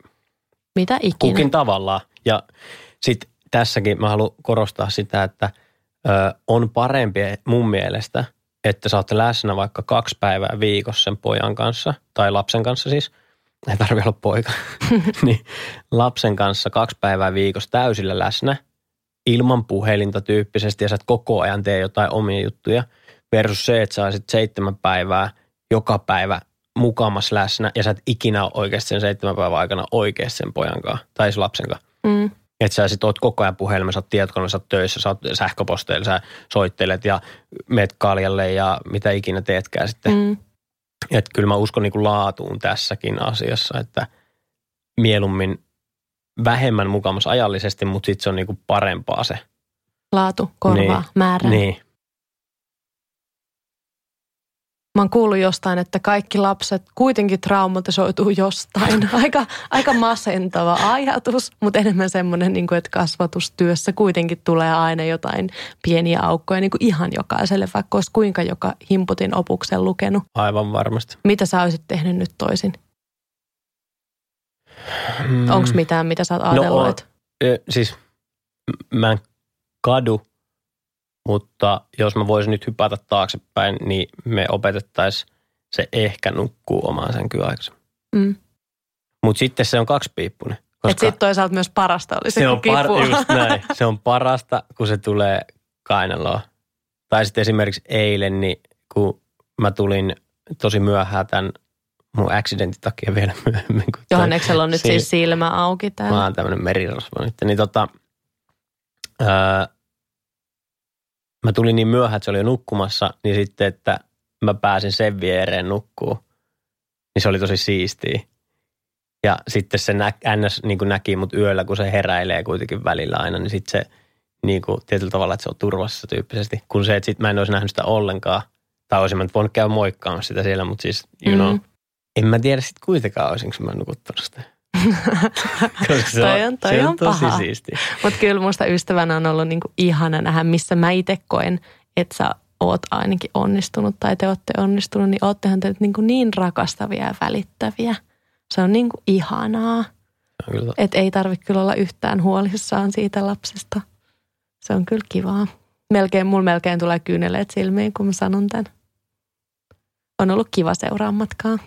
Mitä ikinä. kukin tavallaan. Ja sitten tässäkin mä haluan korostaa sitä, että ö, on parempi mun mielestä, että sä oot läsnä vaikka kaksi päivää viikossa sen pojan kanssa, tai lapsen kanssa siis, ei tarvitse olla poika, niin lapsen kanssa kaksi päivää viikossa täysillä läsnä, ilman puhelinta tyyppisesti, ja sä et koko ajan tee jotain omia juttuja, versus se, että sä olisit seitsemän päivää joka päivä mukamas läsnä ja sä et ikinä ole oikeasti sen seitsemän päivän aikana oikeasti sen pojan kanssa tai sen lapsen kanssa. Mm. Että sä sit oot koko ajan puhelimessa, sä oot tietokoneella, sä oot töissä, sä oot sähköposteilla, sä soittelet ja meet kaljalle ja mitä ikinä teetkään sitten. Mm. Mm. Että kyllä mä uskon niin kuin laatuun tässäkin asiassa, että mieluummin vähemmän mukamassa ajallisesti, mutta sitten se on niin kuin parempaa se. Laatu, korvaa, Niin. määrä. Niin. Mä oon kuullut jostain, että kaikki lapset kuitenkin traumatisoituu jostain. Aika, aika masentava ajatus, mutta enemmän semmoinen, niin kuin, että kasvatustyössä kuitenkin tulee aina jotain pieniä aukkoja niin kuin ihan jokaiselle, vaikka olisi kuinka joka himputin opuksen lukenut. Aivan varmasti. Mitä sä olisit tehnyt nyt toisin? Mm. Onko mitään, mitä sä oot ajatellut? on. että Ö, siis mä en kadu, mutta jos mä voisin nyt hypätä taaksepäin, niin me opetettaisiin se ehkä nukkuu omaan sänkyyn aikaisemmin. mm. Mutta sitten se on kaksipiippunen. Et sit toisaalta myös parasta oli se, se on, par, just näin. se on parasta, kun se tulee kainaloon. Tai sitten esimerkiksi eilen, niin kun mä tulin tosi myöhään tämän mun accidentin takia vielä myöhemmin. Kun Johanneksella on nyt Si- siis silmä auki täällä. Mä oon tämmönen merirosvo nyt. Niin tota, öö, mä tulin niin myöhään, että se oli jo nukkumassa, niin sitten, että mä pääsin sen viereen nukkuu, niin se oli tosi siistiä. Ja sitten se nä, NS niin kuin näki mut yöllä, kun se heräilee kuitenkin välillä aina, niin sitten se niin kuin, tietyllä tavalla, että se on turvassa tyyppisesti. Kun se, että sit mä en olisi nähnyt sitä ollenkaan, tai olisin mä nyt voinut käydä moikkaamassa sitä siellä, mutta siis, you know, Mm. En mä tiedä sitten kuitenkaan, olisinko mä nukuttanut sitä. Koska se Toi on- toi se on tosi paha. siistiä. Mutta kyllä musta ystävänä on ollut niinku ihana nähdä, missä mä itse koen, että sä oot ainakin onnistunut tai te olette onnistunut, niin oottehan te niinku niin rakastavia ja välittäviä. Se on niinku ihanaa, on että ei tarvitse kyllä olla yhtään huolissaan siitä lapsesta. Se on kyllä kivaa. melkein, mulla melkein tulee kyyneleet silmiin, kun mä sanon tämän. On ollut kiva seuraa matkaa.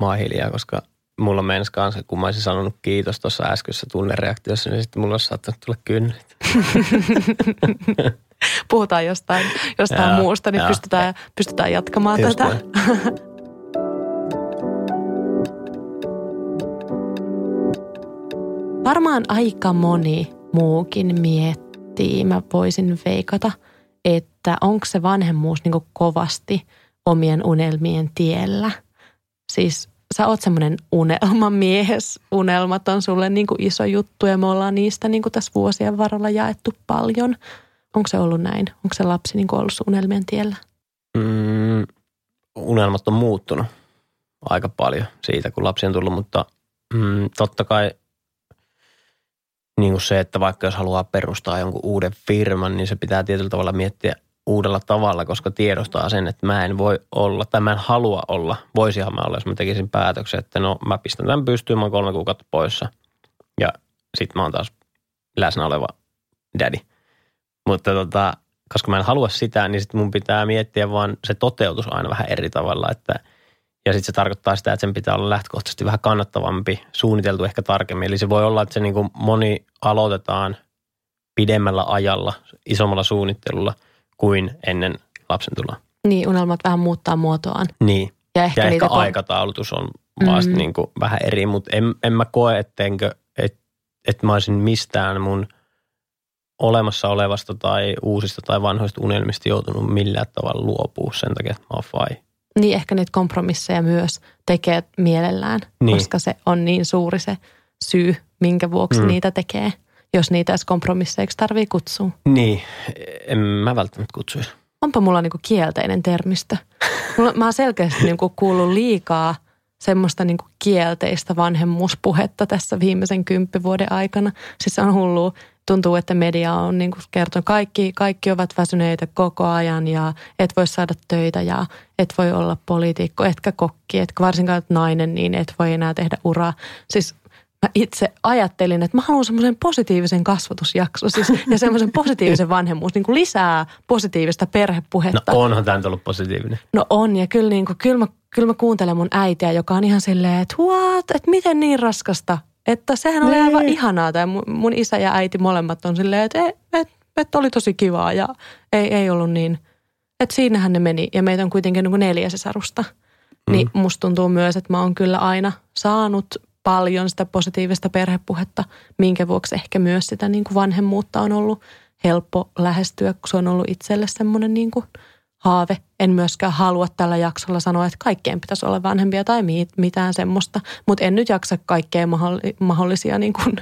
Mä oon hiljaa, koska mulla mens kanssa, kun mä olisin sanonut kiitos tuossa äskeisessä tunnereaktiossa, niin sitten mulla olisi saattanut tulla kynnet. Puhutaan jostain, jostain Joo, muusta, niin joo. pystytään, pystytään jatkamaan Just tätä. Varmaan aika moni muukin miettii, mä voisin veikata, että onko se vanhemmuus niin kovasti omien unelmien tiellä. Siis sä oot semmoinen unelmamies, unelmat on sulle niin kuin iso juttu ja me ollaan niistä niin kuin tässä vuosien varrella jaettu paljon. Onko se ollut näin? Onko se lapsi niin kuin ollut unelmien tiellä? Mm, unelmat on muuttunut aika paljon siitä, kun lapsi on tullut, mutta mm, totta kai niin kuin se, että vaikka jos haluaa perustaa jonkun uuden firman, niin se pitää tietyllä tavalla miettiä uudella tavalla, koska tiedostaa sen, että mä en voi olla, tai mä en halua olla. Voisihan mä olla, jos mä tekisin päätöksen, että no mä pistän tämän pystyyn, mä oon kolme kuukautta poissa. Ja sit mä oon taas läsnä oleva daddy. Mutta tota, koska mä en halua sitä, niin sitten mun pitää miettiä vaan se toteutus aina vähän eri tavalla. Että, ja sitten se tarkoittaa sitä, että sen pitää olla lähtökohtaisesti vähän kannattavampi, suunniteltu ehkä tarkemmin. Eli se voi olla, että se niin kuin moni aloitetaan pidemmällä ajalla, isommalla suunnittelulla kuin ennen lapsen tuloa. Niin, unelmat vähän muuttaa muotoaan. Niin. Ja ehkä, Ja ehkä niitä aikataulutus on vasta Mm. niin kuin vähän eri, mutta en, en mä koe, ettenkö, että et mä olisin mistään mun olemassa olevasta tai uusista tai vanhoista unelmista joutunut millään tavalla luopua sen takia, että mä oon fai. niin ehkä niitä kompromisseja myös tekee mielellään, Niin. koska se on niin suuri se syy, minkä vuoksi mm. niitä tekee, jos niitä edes kompromisseiksi tarvii kutsua. Niin, en mä välttämättä kutsuisi. Onpa mulla niinku kielteinen termistö. Mulla, mä oon selkeästi niinku kuullut liikaa semmoista niinku kielteistä vanhemmuuspuhetta tässä viimeisen kymppivuoden aikana. Siis se on hullu. Tuntuu, että media on niinku kertonut, kaikki, kaikki ovat väsyneitä koko ajan ja et voi saada töitä ja et voi olla poliitikko, etkä kokki, etkä varsinkaan olet nainen, niin et voi enää tehdä uraa. Siis mä itse ajattelin, että mä haluan semmoisen positiivisen kasvatusjakson siis, ja semmoisen positiivisen vanhemmuus, niin kuin lisää positiivista No perhepuhetta. onhan tämä nyt ollut positiivinen. No on, ja kyllä, niin kuin, kyllä, mä, kyllä mä kuuntelen mun äitiä, joka on ihan silleen, että what, että miten niin raskasta. Että sehän oli Niin. aivan ihanaa. Tai mun, mun isä ja äiti molemmat on silleen, että et, et, et oli tosi kivaa ja ei, ei ollut niin. Että siinähän ne meni. Ja meitä on kuitenkin niin kuin neljä sisarusta. Mm. Niin musta tuntuu myös, että mä oon kyllä aina saanut paljon sitä positiivista perhepuhetta, minkä vuoksi ehkä myös sitä niin kuin vanhemmuutta on ollut helppo lähestyä, kun se on ollut itselle semmoinen niin kuin haave. En myöskään halua tällä jaksolla sanoa, että kaikkeen pitäisi olla vanhempia tai mi- mitään semmoista, mutta en nyt jaksa kaikkea mahdolli- mahdollisia niin kuin,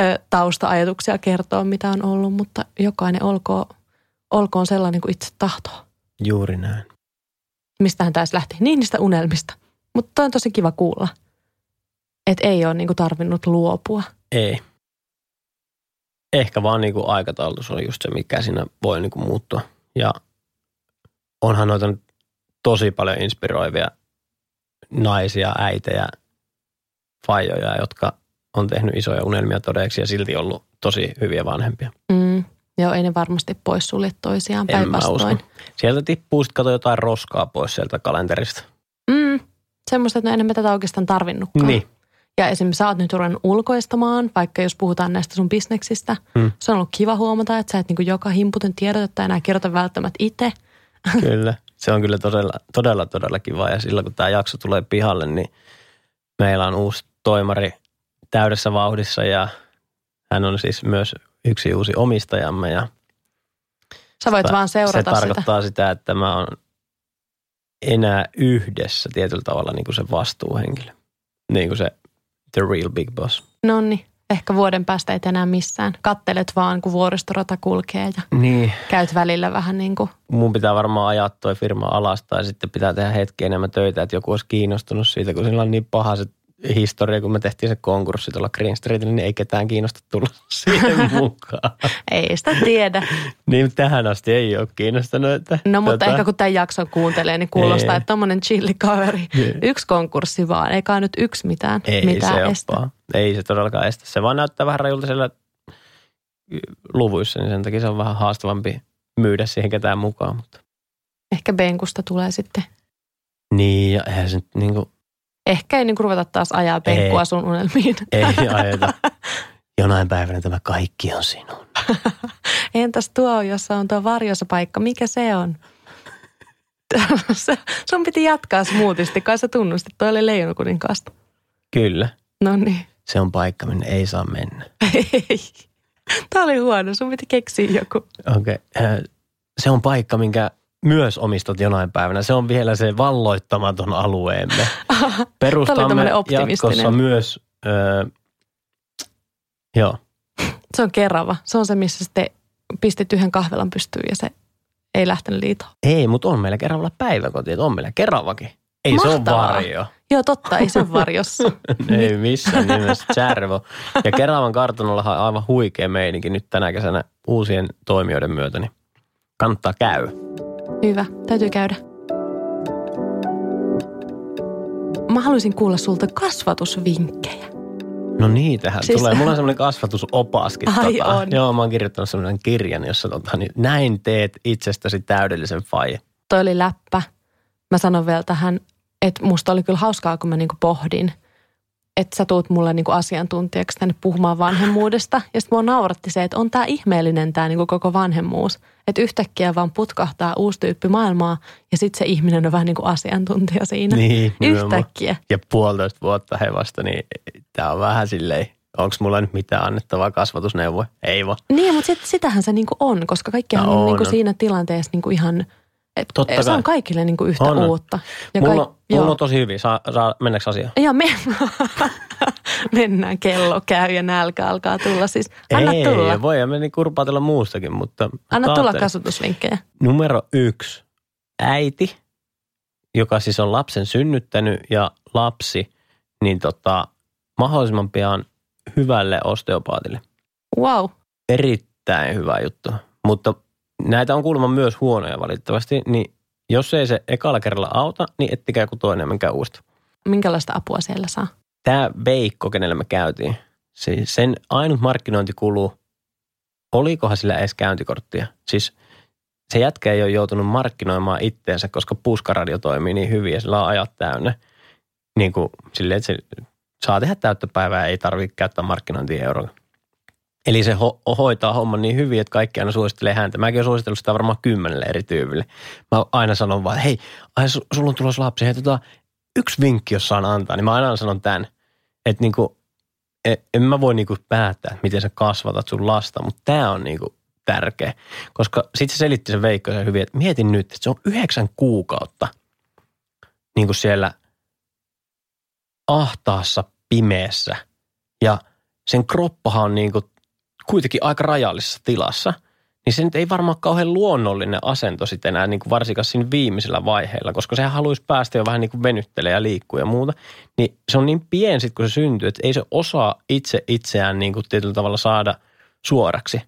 ö, tausta-ajatuksia kertoa, mitä on ollut, mutta jokainen olkoon, olkoon sellainen kuin itse tahtoo. Juuri näin. Mistähän tämä lähti? Niin niistä unelmista. Mutta on tosi kiva kuulla, että ei ole niin kuin tarvinnut luopua. Ei. Ehkä vaan niin kuin aikataulutus on just se, mikä siinä voi niin kuin muuttua. Ja onhan noita nyt tosi paljon inspiroivia naisia, äitejä, faijoja, jotka on tehnyt isoja unelmia todeksi ja silti ollut tosi hyviä vanhempia. Mm. Joo, ei ne varmasti poissulje toisiaan päinvastoin. Sieltä tippuu sitten kato jotain roskaa pois sieltä kalenterista. Mm. Semmoista, että no enemmän tätä oikeastaan tarvinnutkaan. Niin. Ja esimerkiksi sä oot nyt ruvennut ulkoistamaan, vaikka jos puhutaan näistä sun bisneksistä. Hmm. Se on ollut kiva huomata, että sä et niin joka himputen tiedotetta enää kirjoita välttämättä itse. Kyllä. Se on kyllä todella, todella, todella kiva. Ja silloin kun tämä jakso tulee pihalle, niin meillä on uusi toimari täydessä vauhdissa ja hän on siis myös yksi uusi omistajamme. Ja Sä voit vaan se seurata sitä. tarkoittaa sitä. että mä oon enää yhdessä tietyllä tavalla niin kuin se vastuuhenkilö. Niin kuin se the real big boss. No niin, ehkä vuoden päästä et enää missään. Kattelet vaan, kun vuoristorata kulkee ja Niin. käyt välillä vähän niin kuin, Mun pitää varmaan ajaa toi firma alas tai sitten pitää tehdä hetki enemmän töitä, että joku olisi kiinnostunut siitä, kun sillä on niin paha se historia, kun me tehtiin se konkurssi tuolla Green Streetillä, niin ei ketään kiinnosta tulla siihen mukaan. ei sitä tiedä. niin tähän asti ei ole kiinnostanut. Että, No mutta tota, ehkä kun tämän jakson kuuntelee, niin kuulostaa, Ei. että tommonen chillikaveri, Niin. yksi konkurssi vaan, eikä nyt yksi mitään, Ei mitään se estä. Ei se todellakaan estä. Se vaan näyttää vähän rajulta siellä luvuissa, niin sen takia se on vähän haastavampi myydä siihen ketään mukaan. Mutta. Ehkä Benkusta tulee sitten. Niin, ja eihän se nyt niin kuin, Ehkä ei niin ruveta taas ajaa Benkua Ei. sun unelmiin. ei ajeta. Jonain päivänä tämä kaikki on sinun. Entäs tuo, jossa on tuo varjossa paikka, mikä se on? Sun piti jatkaa smoothisti, kai sä tunnustit, toi oli leijonakuninkaasta. Kyllä, No niin. se on paikka, minne ei saa mennä. Ei. Tämä oli huono, sun piti keksiä joku. Okei. Okay. Se on paikka, minkä myös omistat jonain päivänä. Se on vielä se valloittamaton alueemme. Perustamme jatkossa myös, öö, joo, Se on Kerava. Se on se, missä sitten pistit yhden kahvelan pystyyn ja se ei lähtenyt liitoon. ei, mutta on meillä Keravalla päiväkoti, että on meillä Keravakin. Ei se ole Mahtavaa. varjo. Joo, totta, ei se ole varjossa. ei missään nimessä Tjärvo. Ja Keravan kartanollahan on aivan huikea meininki nyt tänä kesänä uusien toimijoiden myötä, niin kannattaa käydä. Hyvä, täytyy käydä. Mä haluaisin kuulla sulta kasvatusvinkkejä. No niitähän Siis- siis... tulee. Mulla on semmoinen kasvatusopaskin. Ai tota. on. Joo, mä oon kirjoittanut semmoinen kirjan, jossa tota, niin näin teet itsestäsi täydellisen faija. Toi oli läppä. Mä sanon vielä tähän, että musta oli kyllä hauskaa, kun mä niinku pohdin, että sä tuut mulle niinku asiantuntijaksi tänne puhumaan vanhemmuudesta. Ja sitten mua nauratti se, että on tää ihmeellinen tää niinku koko vanhemmuus. Että yhtäkkiä vaan putkahtaa uusi tyyppi maailmaa ja sitten se ihminen on vähän niin kuin asiantuntija siinä. Niin, nimenomaan. Yhtäkkiä. Ja puolitoista vuotta he vasta, niin tää on vähän silleen, onko mulla nyt mitään annettavaa kasvatusneuvoa? Ei vaan. Niin, mutta sit, sitähän se niinku on, koska kaikkihan No on, on, niinku on. siinä tilanteessa niinku ihan, Totta se on kai. kaikille niinku yhtä On, on. uutta. Ja Mulla, kaik- mulla joo. on tosi hyvin. Saa, saa mennäks asiaan? Ja me, mennään, kello käy ja nälkä alkaa tulla. Siis anna Ei, tulla, voi me niin kurpaatella muustakin, mutta... anna tulla kasvatusvinkkejä. Numero yksi. Äiti, joka siis on lapsen synnyttänyt ja lapsi, niin tota, mahdollisimman pian hyvälle osteopaatille. Wow, Erittäin hyvä juttu. Mutta näitä on kuulemma myös huonoja valitettavasti, niin jos ei se ekalla kerralla auta, niin ettikää joku toinen menkää uudestaan. minkälaista apua siellä saa? Tämä Veikko, kenelle me käytiin, siis sen ainut markkinointikulu, olikohan sillä edes käyntikorttia? Siis se jätkä ei ole joutunut markkinoimaan itteensä, koska puskaradio toimii niin hyvin ja sillä on ajat täynnä. Niin kuin silleen, että se saa tehdä täyttä päivää, ei tarvitse käyttää markkinointia euroa. Eli se ho- hoitaa homman niin hyvin, että kaikki aina suosittelee häntä. Mäkin olen suositellut sitä varmaan kymmenelle eri tyypille. Mä aina sanon vaan, hei, ai, su- sulla on tulossa lapsi, hei tota, yksi vinkki, jos saan antaa, niin mä aina sanon tämän, että niinku, e- en mä voi niinku päättää, miten sä kasvatat sun lasta, mutta tämä on niinku tärkeä. Koska sitten se selitti sen Veikko sen hyvin, että mietin nyt, että se on yhdeksän kuukautta niinku siellä ahtaassa pimeässä ja sen kroppahan on niinku kuitenkin aika rajallisessa tilassa, niin se nyt ei varmaan kauhean luonnollinen asento sitten enää niin kuin varsinkaan siinä viimeisellä vaiheella, koska sehän haluaisi päästä jo vähän niin kuin venyttelee ja liikkuu ja muuta. Niin se on niin pieni sitten, kun se syntyy, että ei se osaa itse itseään niin kuin tietyllä tavalla saada suoraksi.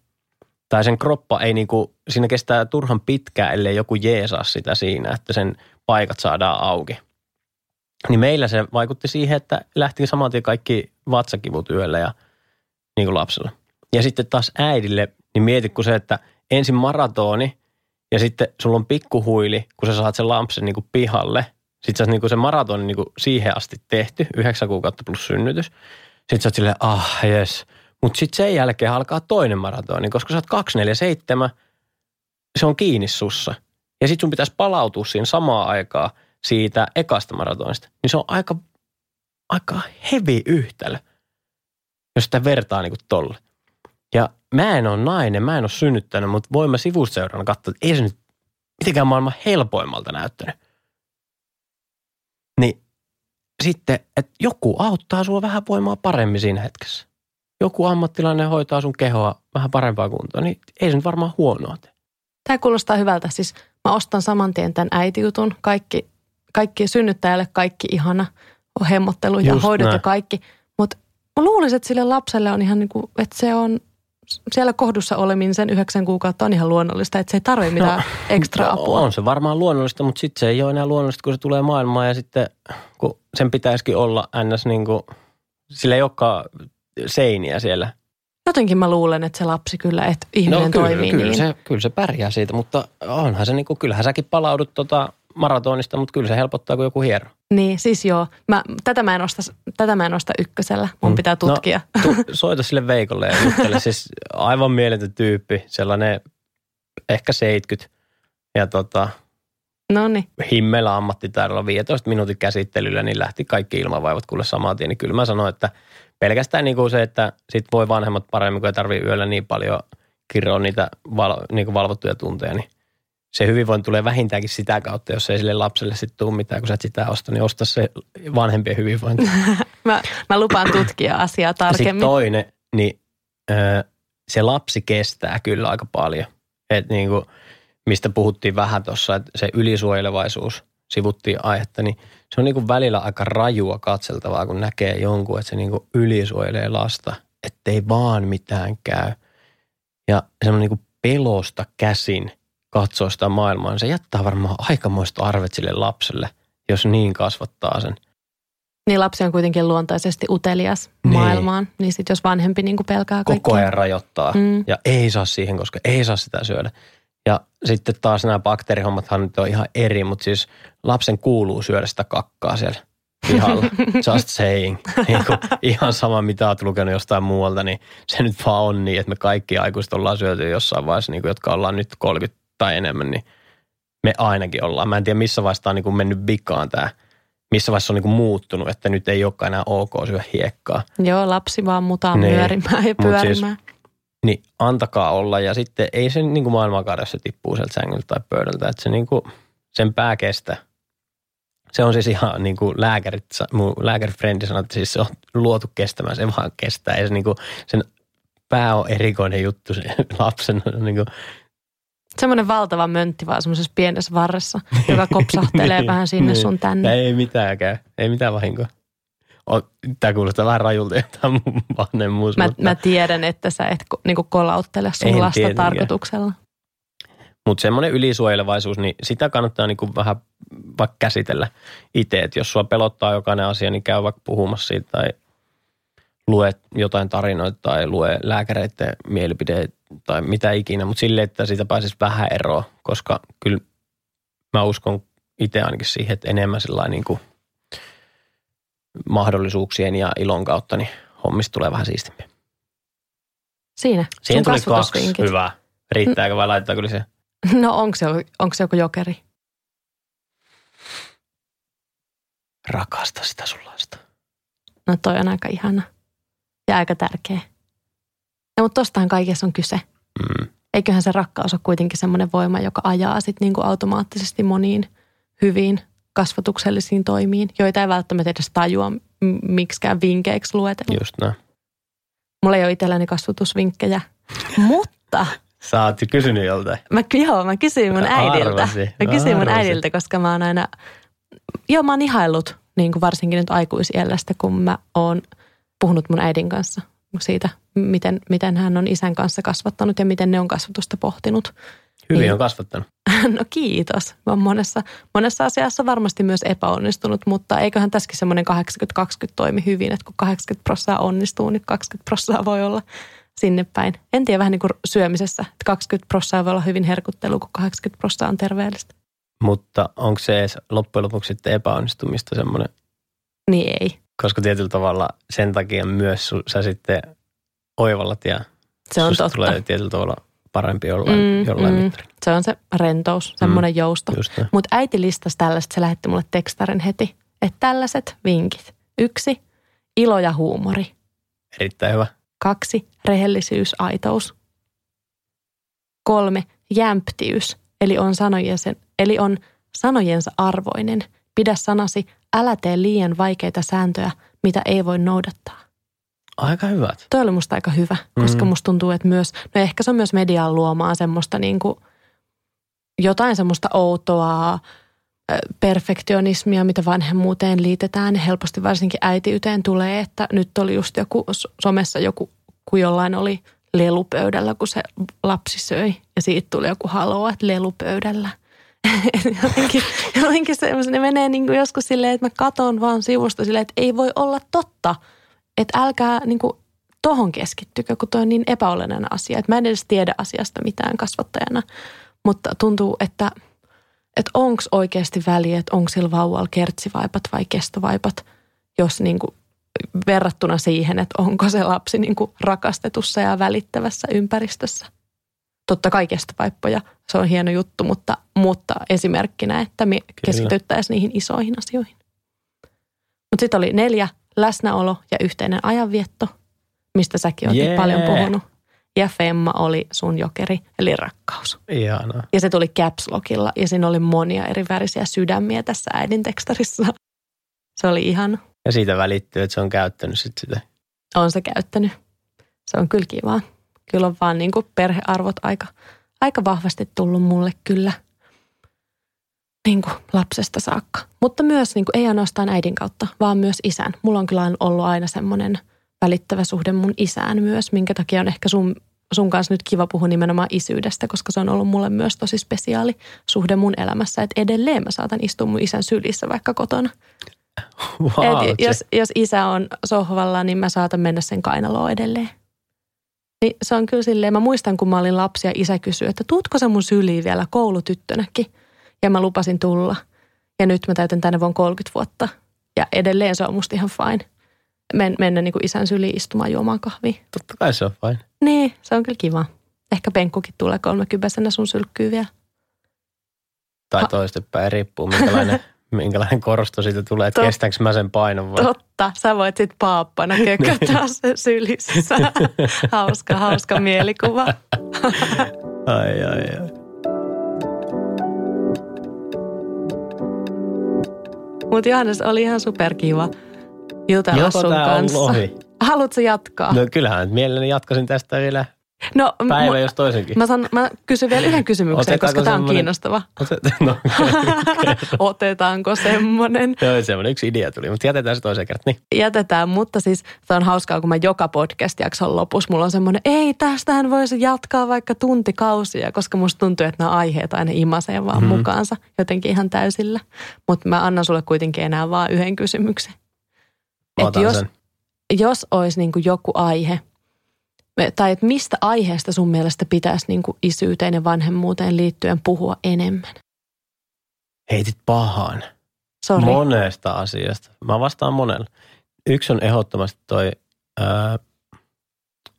Tai sen kroppa ei niin kuin, siinä kestää turhan pitkään, ellei joku jeesaa sitä siinä, että sen paikat saadaan auki. Niin meillä se vaikutti siihen, että lähti saman tien kaikki vatsakivut yöllä ja niin kuin lapsella. Ja sitten taas äidille, niin mieti kun se, että ensin maratoni ja sitten sulla on pikkuhuili, kun sä saat sen lampsen niin kuin pihalle. Sitten sä niin se maratoni niin kuin siihen asti tehty, yhdeksän kuukautta plus synnytys. Sitten sä oot silleen, ah jes. Mutta sitten sen jälkeen alkaa toinen maratoni, koska sä oot 247, se on kiinni sussa. Ja sitten sun pitäisi palautua siinä samaa aikaa siitä ekasta maratonista. Niin se on aika, aika heavy yhtälö, jos sitä vertaa niin kuin tolle. Ja mä en ole nainen, mä en ole synnyttänyt, mutta voin mä sivuseurana katsoa, että ei se nyt mitenkään maailman helpoimmalta näyttänyt. Niin sitten, että joku auttaa sua vähän voimaa paremmin siinä hetkessä. Joku ammattilainen hoitaa sun kehoa vähän parempaa kuntoon, niin ei se nyt varmaan huonoa tee. Tämä kuulostaa hyvältä. Siis mä ostan saman tien tämän äitijutun. Kaikki, kaikki synnyttäjälle kaikki ihana hemmottelu ja Just hoidot ja näin. kaikki. Mutta mä luulisin, että sille lapselle on ihan niin kuin, että se on siellä kohdussa oleminen sen yhdeksän kuukautta on ihan luonnollista, että se ei tarvitse mitään no, ekstra apua. On se varmaan luonnollista, mutta sitten se ei ole enää luonnollista, kun se tulee maailmaan ja sitten kun sen pitäisikin olla ns. niin kuin, sillä ei olekaan seiniä siellä Jotenkin mä luulen, että se lapsi kyllä, että ihminen no, kyllä, toimii kyllä, niin. Se, kyllä se pärjää siitä, mutta onhan se niin kuin, kyllähän säkin palaudut tota maratonista, mutta kyllä se helpottaa kuin joku hiero. Niin, siis joo. Mä, tätä, mä en osta, tätä mä en osta ykkösellä. Mun pitää tutkia. No, tu, soita sille Veikolle ja juttele. siis aivan mieletön tyyppi, sellainen ehkä 70. Ja tota, no niin. himmellä ammattitaidolla 15 minuutin käsittelyllä, niin lähti kaikki ilmavaivat kuule samaan tien. Niin kyllä mä sanoin, että pelkästään niin kuin se, että sit voi vanhemmat paremmin, kun ei tarvitse yöllä niin paljon kirjoa niitä val, niin kuin valvottuja tunteja, niin se hyvinvointi tulee vähintäänkin sitä kautta, jos ei sille lapselle sitten tule mitään, kun sä et sitä osta, niin osta se vanhempien hyvinvointi. mä, mä lupaan tutkia asiaa tarkemmin. Sitten toinen, niin se lapsi kestää kyllä aika paljon. Et niin kuin, mistä puhuttiin vähän tuossa, että se ylisuojelevaisuus, sivuttiin aihetta, niin se on niin kuin välillä aika rajua katseltavaa, kun näkee jonkun, että se niin kuin ylisuojelee lasta, ettei vaan mitään käy. Ja semmoinen niin kuin pelosta käsin katsoo sitä maailmaa, se jättää varmaan aikamoista arvet sille lapselle, jos niin kasvattaa sen. Niin lapsi on kuitenkin luontaisesti utelias niin. maailmaan, niin sitten jos vanhempi niin kuin pelkää kaikkea. Koko ajan rajoittaa mm. ja ei saa siihen, koska ei saa sitä syödä. Ja sitten taas nämä bakteerihommathan nyt on ihan eri, mutta siis lapsen kuuluu syödä sitä kakkaa siellä pihalla. Just saying. Niin kuin, ihan sama, mitä olet lukenut jostain muualta, niin se nyt vaan on niin, että me kaikki aikuiset ollaan syöty jossain vaiheessa, niin kuin, jotka ollaan nyt 30 tai enemmän, niin me ainakin ollaan. Mä en tiedä, missä vaiheessa on niin kuin mennyt vikaan tämä, missä vaiheessa on niin kuin muuttunut, että nyt ei olekaan enää ok syödä hiekkaa. Joo, lapsi vaan mutaa niin. pyörimään ja pyörimään. Siis, niin antakaa olla ja sitten ei se niin kuin maailmankaaressa tippuu sieltä sängyltä tai pöydältä, että se niin kuin, sen pää kestää. Se on siis ihan niin kuin lääkärit, mun lääkärifrendi sanoi, että siis se on luotu kestämään, se vaan kestää. Ja se niin kuin, sen pää on erikoinen juttu se lapsen. Niin kuin, Semmoinen valtava möntti vaan semmoisessa pienessä varressa, joka kopsahtelee niin, vähän sinne niin. sun tänne. Ei mitäänkään, ei mitään vahinkoa. Tämä kuulostaa vähän rajulta tämä mun vanhemmuus. Mä, mutta... mä tiedän, että sä et niinku kolauttele sun en lasta tietenkään. tarkoituksella. Mutta semmoinen ylisuojelevaisuus, niin sitä kannattaa niinku vähän vaikka käsitellä itse. Että jos sua pelottaa jokainen asia, niin käy vaikka puhumassa siitä tai lue jotain tarinoita tai lue lääkäreiden mielipideitä tai mitä ikinä. Mutta sille, että siitä pääsisi vähän eroa, koska kyllä mä uskon itse ainakin siihen, että enemmän sellainen niin kuin mahdollisuuksien ja ilon kautta, niin hommista tulee vähän siistimpiä. Siinä, Siihen tuli kaksi hyvää. Riittääkö vai laitetaan kyllä se? No onko se, onko se joku jokeri? Rakasta sitä sun lasta. No toi on aika ihana ja aika tärkeä. Ja mutta tostahan kaikessa on kyse. Mm. Eiköhän se rakkaus ole kuitenkin semmoinen voima, joka ajaa sitten niinku automaattisesti moniin hyviin kasvatuksellisiin toimiin, joita ei välttämättä edes tajua miksikään vinkkeiksi luetella. Just näin. Mulla ei ole itselläni kasvatusvinkkejä, mutta... Sä oot kysynyt joltain. Mä, joo, mä kysyin mun äidiltä. Arvasi. Mä kysyin mun äidiltä, koska mä oon aina... Joo, mä oon ihaillut, niin kuin varsinkin nyt aikuisiellästä, kun mä oon puhunut mun äidin kanssa siitä, miten, miten hän on isän kanssa kasvattanut ja miten ne on kasvatusta pohtinut. Hyvin niin, on kasvattanut. No kiitos. Mä oon monessa, monessa asiassa varmasti myös epäonnistunut, mutta eiköhän tässäkin semmoinen 80-20 toimi hyvin, että kun 80 prosenttia onnistuu, niin 20 prosenttia voi olla sinne päin. En tiedä vähän niin kuin syömisessä, että 20 prosenttia voi olla hyvin herkuttelu, kun 80 prosenttia on terveellistä. Mutta onko se edes loppujen lopuksi sitten epäonnistumista semmoinen? Niin ei. Koska tietyllä tavalla sen takia myös sä sitten oivallat ja se on totta. tulee tietyllä tavalla parempi jollain, mm, jollain mm. Se on se rentous, semmoinen mm, jousto. Mutta äiti listasi tällaiset, se lähetti mulle tekstarin heti, että tällaiset vinkit. Yksi, ilo ja huumori. Erittäin hyvä. Kaksi, rehellisyys, aitous. Kolme, jämptiys, eli on, sanojensa, eli on sanojensa arvoinen. Pidä sanasi, älä tee liian vaikeita sääntöjä, mitä ei voi noudattaa. Aika hyvät. Toi oli musta aika hyvä, koska mm. musta tuntuu, että myös, no ehkä se on myös median luomaa semmoista niin kuin jotain semmoista outoa perfektionismia, mitä vanhemmuuteen liitetään. Helposti varsinkin äitiyteen tulee, että nyt oli just joku somessa joku, kun jollain oli lelupöydällä, kun se lapsi söi. Ja siitä tuli joku haloo, että lelupöydällä. jotenkin, jotenkin se, ne menee niin kuin joskus silleen, että mä katon vaan sivusta silleen, että ei voi olla totta – että älkää niin kuin, tohon keskittykö, kun toi on niin epäolennainen asia. Että mä en edes tiedä asiasta mitään kasvattajana, mutta tuntuu, että, että onko oikeasti väliä, että onko sillä vauvalla kertsivaipat vai kestovaipat, jos niin kuin verrattuna siihen, että onko se lapsi niin kuin rakastetussa ja välittävässä ympäristössä. Totta kai kestovaippoja, se on hieno juttu, mutta, mutta esimerkkinä, että me keskityttäisiin niihin isoihin asioihin. Mutta sitten oli neljä, läsnäolo ja yhteinen ajanvietto, mistä säkin olet Jee. paljon puhunut. Ja Femma oli sun jokeri, eli rakkaus. Ihanaa. Ja se tuli caps lockilla ja siinä oli monia eri värisiä sydämiä tässä äidin tekstarissa. Se oli ihan, Ja siitä välittyy, että se on käyttänyt sit sitä. on se käyttänyt. Se on kyllä kivaa. Kyllä on vaan niin kuin perhearvot aika, aika vahvasti tullut mulle kyllä niin kuin lapsesta saakka. Mutta myös niin kuin, ei ainoastaan äidin kautta, vaan myös isän. Mulla on kyllä ollut aina semmoinen välittävä suhde mun isään myös, minkä takia on ehkä sun, sun kanssa nyt kiva puhua nimenomaan isyydestä, koska se on ollut mulle myös tosi spesiaali suhde mun elämässä. Että edelleen mä saatan istua mun isän sylissä vaikka kotona. Wow, Et jos, jos isä on sohvalla, niin mä saatan mennä sen kainaloon edelleen. Niin se on kyllä silleen, mä muistan kun mä olin lapsi ja isä kysyi, että tuutko se mun syliin vielä koulutyttönäkin? Ja mä lupasin tulla. Ja nyt mä täytän tänne vuonna 30 vuotta. Ja edelleen se on musta ihan fine. Men, mennä niin kuin isän syliin istumaan juomaan kahvia. Totta kai se on fine. Niin, se on kyllä kiva. Ehkä penkkukin tulee 30 sun sylkkyy vielä. Tai toistepäin, riippuu minkälainen, minkälainen korosto siitä tulee, että Tot- kestääkö mä sen painon vai. Totta, sä voit sit paappana kököttää se sylissä. hauska, hauska mielikuva. Ai, ai, ai. Mutta Johannes, oli ihan superkiva jutella Joko sun kanssa. Haluatko jatkaa? No kyllähän mielelläni jatkaisin tästä vielä no päivä, jos toisenkin. mä, san, mä kysyn vielä yhden kysymyksen, Otetaanko koska tämä on kiinnostava. Otet- No, Otetaanko semmoinen? joo, semmoinen yksi idea tuli, mutta jätetään se toiseen kertaan. Niin. Jätetään, mutta siis se on hauskaa, kun mä joka podcast-jakson lopussa mulla on semmoinen, ei tästähän voisi jatkaa vaikka tuntikausia, koska musta tuntuu, että nämä aiheet aina imasee vaan Mhm. mukaansa jotenkin ihan täysillä. Mutta mä annan sulle kuitenkin enää vaan yhden kysymyksen. Mä Et otan jos, sen. jos olisi niin joku aihe, tai että mistä aiheesta sun mielestä pitäisi niin kuin isyyteen ja vanhemmuuteen liittyen puhua enemmän? Heitit pahaan. Sori. Monesta asiasta. Mä vastaan monella. Yksi on ehdottomasti toi ää,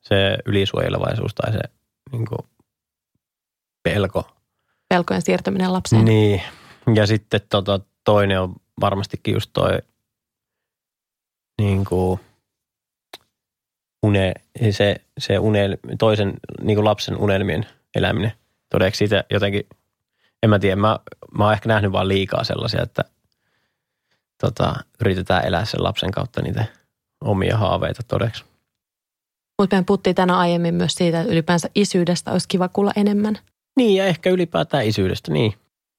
se ylisuojelevaisuus tai se niin kuin, pelko. Pelkojen siirtäminen lapseen. Niin. Ja sitten tota, toinen on varmastikin just toi niin kuin, une, se, se unel, toisen niin kuin lapsen unelmien eläminen. Todeksi siitä jotenkin, en mä tiedä, mä, mä oon ehkä nähnyt vaan liikaa sellaisia, että tota, yritetään elää sen lapsen kautta niitä omia haaveita todeksi. Mutta me puhuttiin tänä aiemmin myös siitä, että ylipäänsä isyydestä olisi kiva kuulla enemmän. Niin ja ehkä ylipäätään isyydestä, niin.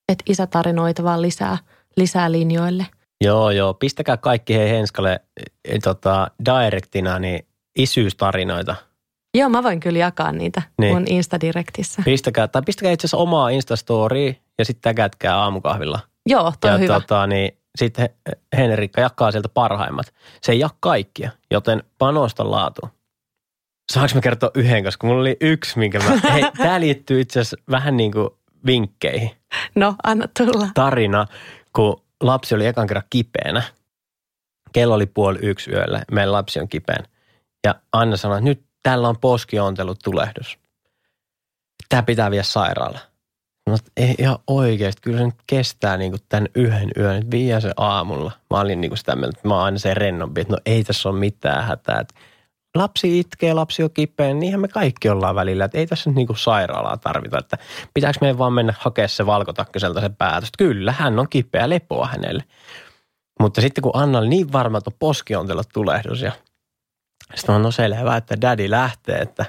Että isätarinoita vaan lisää, lisää linjoille. Joo, joo. Pistäkää kaikki hei Henskalle e, tota, directina niin isyystarinoita. Joo, mä voin kyllä jakaa niitä Niin. mun Instadirektissä. Pistäkää, tai pistäkää itse asiassa omaa Instastorya ja sitten tägätkää aamukahvilla. Joo, toi ja on hyvä. tota, niin, sitten Henrikka jakaa sieltä parhaimmat. Se ei jaa kaikkia, joten panosta laatu. Saanko mä kertoa yhden, koska mulla oli yksi, minkä mä... Hei, tää liittyy itse asiassa vähän niin kuin vinkkeihin. No, anna tulla. Tarina, kun lapsi oli ekan kerran kipeänä. Kello oli puoli yksi yöllä, meidän lapsi on kipeänä. Ja Anna sanoi, että nyt tällä on poskiontelut tulehdus. Tämä pitää viedä sairaalaan. No, ei ihan oikeasti, kyllä se nyt kestää niin kuin tämän yhden yön, viiä se aamulla. Mä olin niin kuin sitä mieltä, että mä oon aina se rennompi, että no ei tässä ole mitään hätää. Että lapsi itkee, lapsi on kipeä, niinhän me kaikki ollaan välillä, että ei tässä nyt niin kuin sairaalaa tarvita. Että pitääkö meidän vaan mennä hakemaan se valkotakkiselta se päätös. Kyllä, hän on kipeä, lepoa hänelle. Mutta sitten kun Anna oli niin varma, että on poskiontelot tulehdus ja sitten mä no selvä, että daddy lähtee, että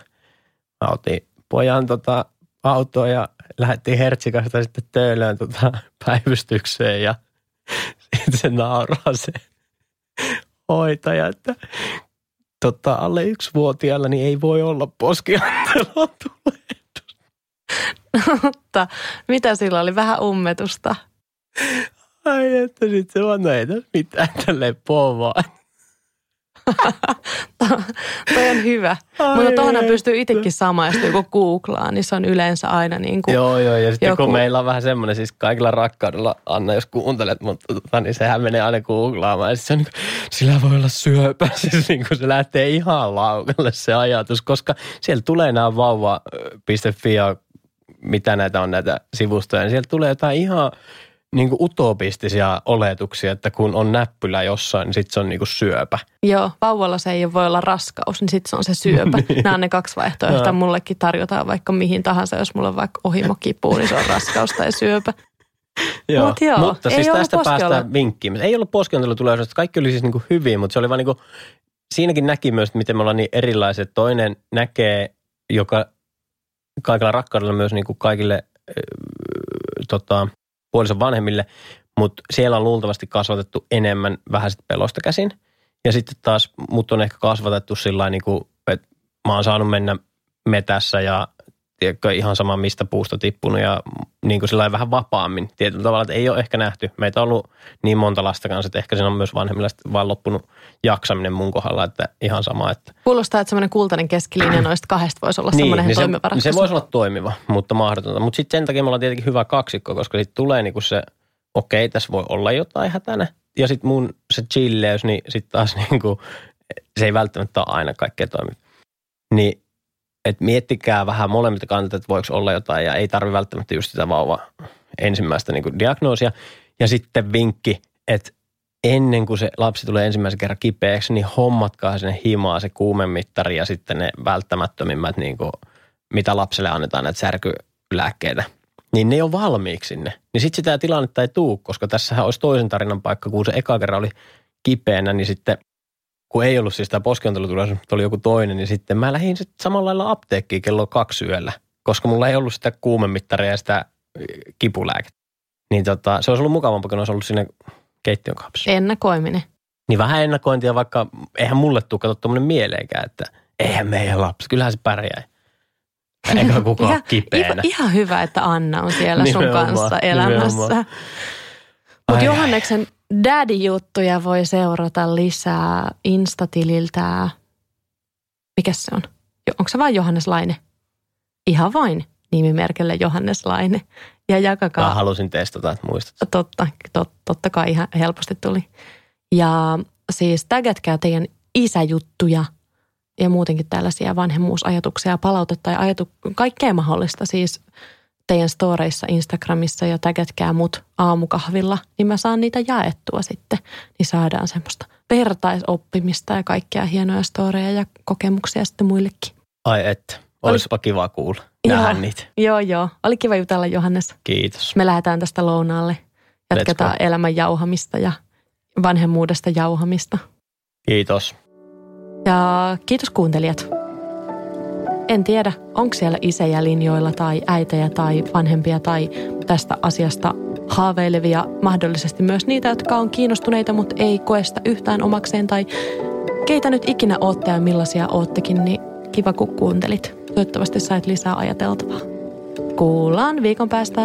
mä otin pojan tota autoa ja lähdettiin Hertsikasta sitten töölöön tota päivystykseen ja sitten se nauraa se hoitaja, että tota, alle yksivuotiaalla niin ei voi olla poskiontelua tulehdus. Mutta mitä sillä oli? Vähän ummetusta. Ai että sitten se vaan, no ei tässä mitään, tälleen. Toi on hyvä. Ai Mutta tuohon pystyy itsekin samaistua, kun googlaa, niin se on yleensä aina niin kuin Joo, joo. Ja sitten joku... kun meillä on vähän semmoinen, siis kaikilla rakkaudella, Anna, jos kuuntelet, mutta tota, niin sehän menee aina googlaamaan. Ja se on niin kuin, sillä voi olla syöpä. Siis niin kuin se lähtee ihan laukalle se ajatus, koska siellä tulee nämä vauva.fi ja mitä näitä on näitä sivustoja, niin sieltä tulee jotain ihan niin kuin utopistisia oletuksia, että kun on näppylä jossain, niin sitten se on niin kuin syöpä. Joo, vauvalla se ei voi olla raskaus, niin sitten se on se syöpä. Nämä on ne kaksi vaihtoehtoa. Mullekin tarjotaan vaikka mihin tahansa, jos mulla on vaikka ohimokipu, niin se on raskaus tai syöpä. joo. Mut joo, mutta ei siis tästä päästään vinkkiin. Ei ollut poskiontelu tulevaisuudesta, kaikki oli siis niin kuin hyvin, mutta se oli vaan niin kuin, siinäkin näki myös, miten me ollaan niin erilaiset. Toinen näkee, joka kaikilla rakkaudella myös niin kuin kaikille äh, tota, puolison vanhemmille, mutta siellä on luultavasti kasvatettu enemmän vähän sitten pelosta käsin. Ja sitten taas mut on ehkä kasvatettu sillä niin että mä oon saanut mennä metässä ja tiedätkö, ihan sama mistä puusta tippunut ja niin kuin sillä vähän vapaammin tietyllä tavalla, että ei ole ehkä nähty. Meitä on ollut niin monta lasta kanssa, että ehkä siinä on myös vanhemmilla vaan loppunut jaksaminen mun kohdalla, että ihan sama. Että... Kuulostaa, että semmoinen kultainen keskilinja noista kahdesta voisi olla niin, semmoinen niin toimiva se, se voisi olla toimiva, mutta mahdotonta. Mutta sitten sen takia me ollaan tietenkin hyvä kaksikko, koska sitten tulee niinku se, okei, okay, tässä voi olla jotain hätänä. Ja sitten mun se chilleys, niin sitten taas niinku, se ei välttämättä ole aina kaikkea toimiva. Niin että miettikää vähän molemmilta kantilta, että voiko olla jotain ja ei tarvi välttämättä just sitä vauva ensimmäistä niin diagnoosia. Ja sitten vinkki, että ennen kuin se lapsi tulee ensimmäisen kerran kipeäksi, niin hommatkaa sinne himaa se kuumemittari ja sitten ne välttämättömimmät, niin kuin, mitä lapselle annetaan, näitä särkylääkkeitä. Niin ne on valmiiksi sinne. Niin sitten sitä tilannetta ei tuu, koska tässähän olisi toisen tarinan paikka, kun se eka kerran oli kipeänä, niin sitten kun ei ollut siis tämä poskiontelutulos, mutta oli joku toinen, niin sitten mä lähdin sitten samalla lailla apteekkiin kello kaksi yöllä, koska mulla ei ollut sitä kuumemittaria ja sitä kipulääkettä. Niin tota, se olisi ollut mukavampaa, kun olisi ollut sinne keittiön kapsi. Ennakoiminen. Niin vähän ennakointia, vaikka eihän mulle tule katsottu tuommoinen mieleenkään, että eihän meidän lapsi, kyllähän se pärjää. Eikä kukaan ihan, kipeänä. Ihan, ihan hyvä, että Anna on siellä sun kanssa elämässä. Mutta Johanneksen daddy-juttuja voi seurata lisää Instatililtä. Mikä se on? Onko se vain Johannes Laine? Ihan vain nimimerkille Johannes Laine. Ja jakakaa. Mä halusin testata, että muistat. Totta, tot, totta kai ihan helposti tuli. Ja siis tägätkää teidän isäjuttuja ja muutenkin tällaisia vanhemmuusajatuksia, palautetta ja ajatu, kaikkea mahdollista. Siis teidän storeissa Instagramissa ja tägätkää mut aamukahvilla, niin mä saan niitä jaettua sitten. Niin saadaan semmoista vertaisoppimista ja kaikkea hienoja storeja ja kokemuksia sitten muillekin. Ai että, olisipa Oli... kiva kuulla, nähdä joo, niitä. Joo, joo. Oli kiva jutella Johannes. Kiitos. Me lähdetään tästä lounaalle. Jatketaan elämän jauhamista ja vanhemmuudesta jauhamista. Kiitos. Ja kiitos kuuntelijat. En tiedä, onko siellä isejä linjoilla tai äitejä tai vanhempia tai tästä asiasta haaveilevia, mahdollisesti myös niitä, jotka on kiinnostuneita, mutta ei koe sitä yhtään omakseen tai keitä nyt ikinä ootte ja millaisia oottekin, niin kiva kun kuuntelit. Toivottavasti sait lisää ajateltavaa. Kuullaan viikon päästä.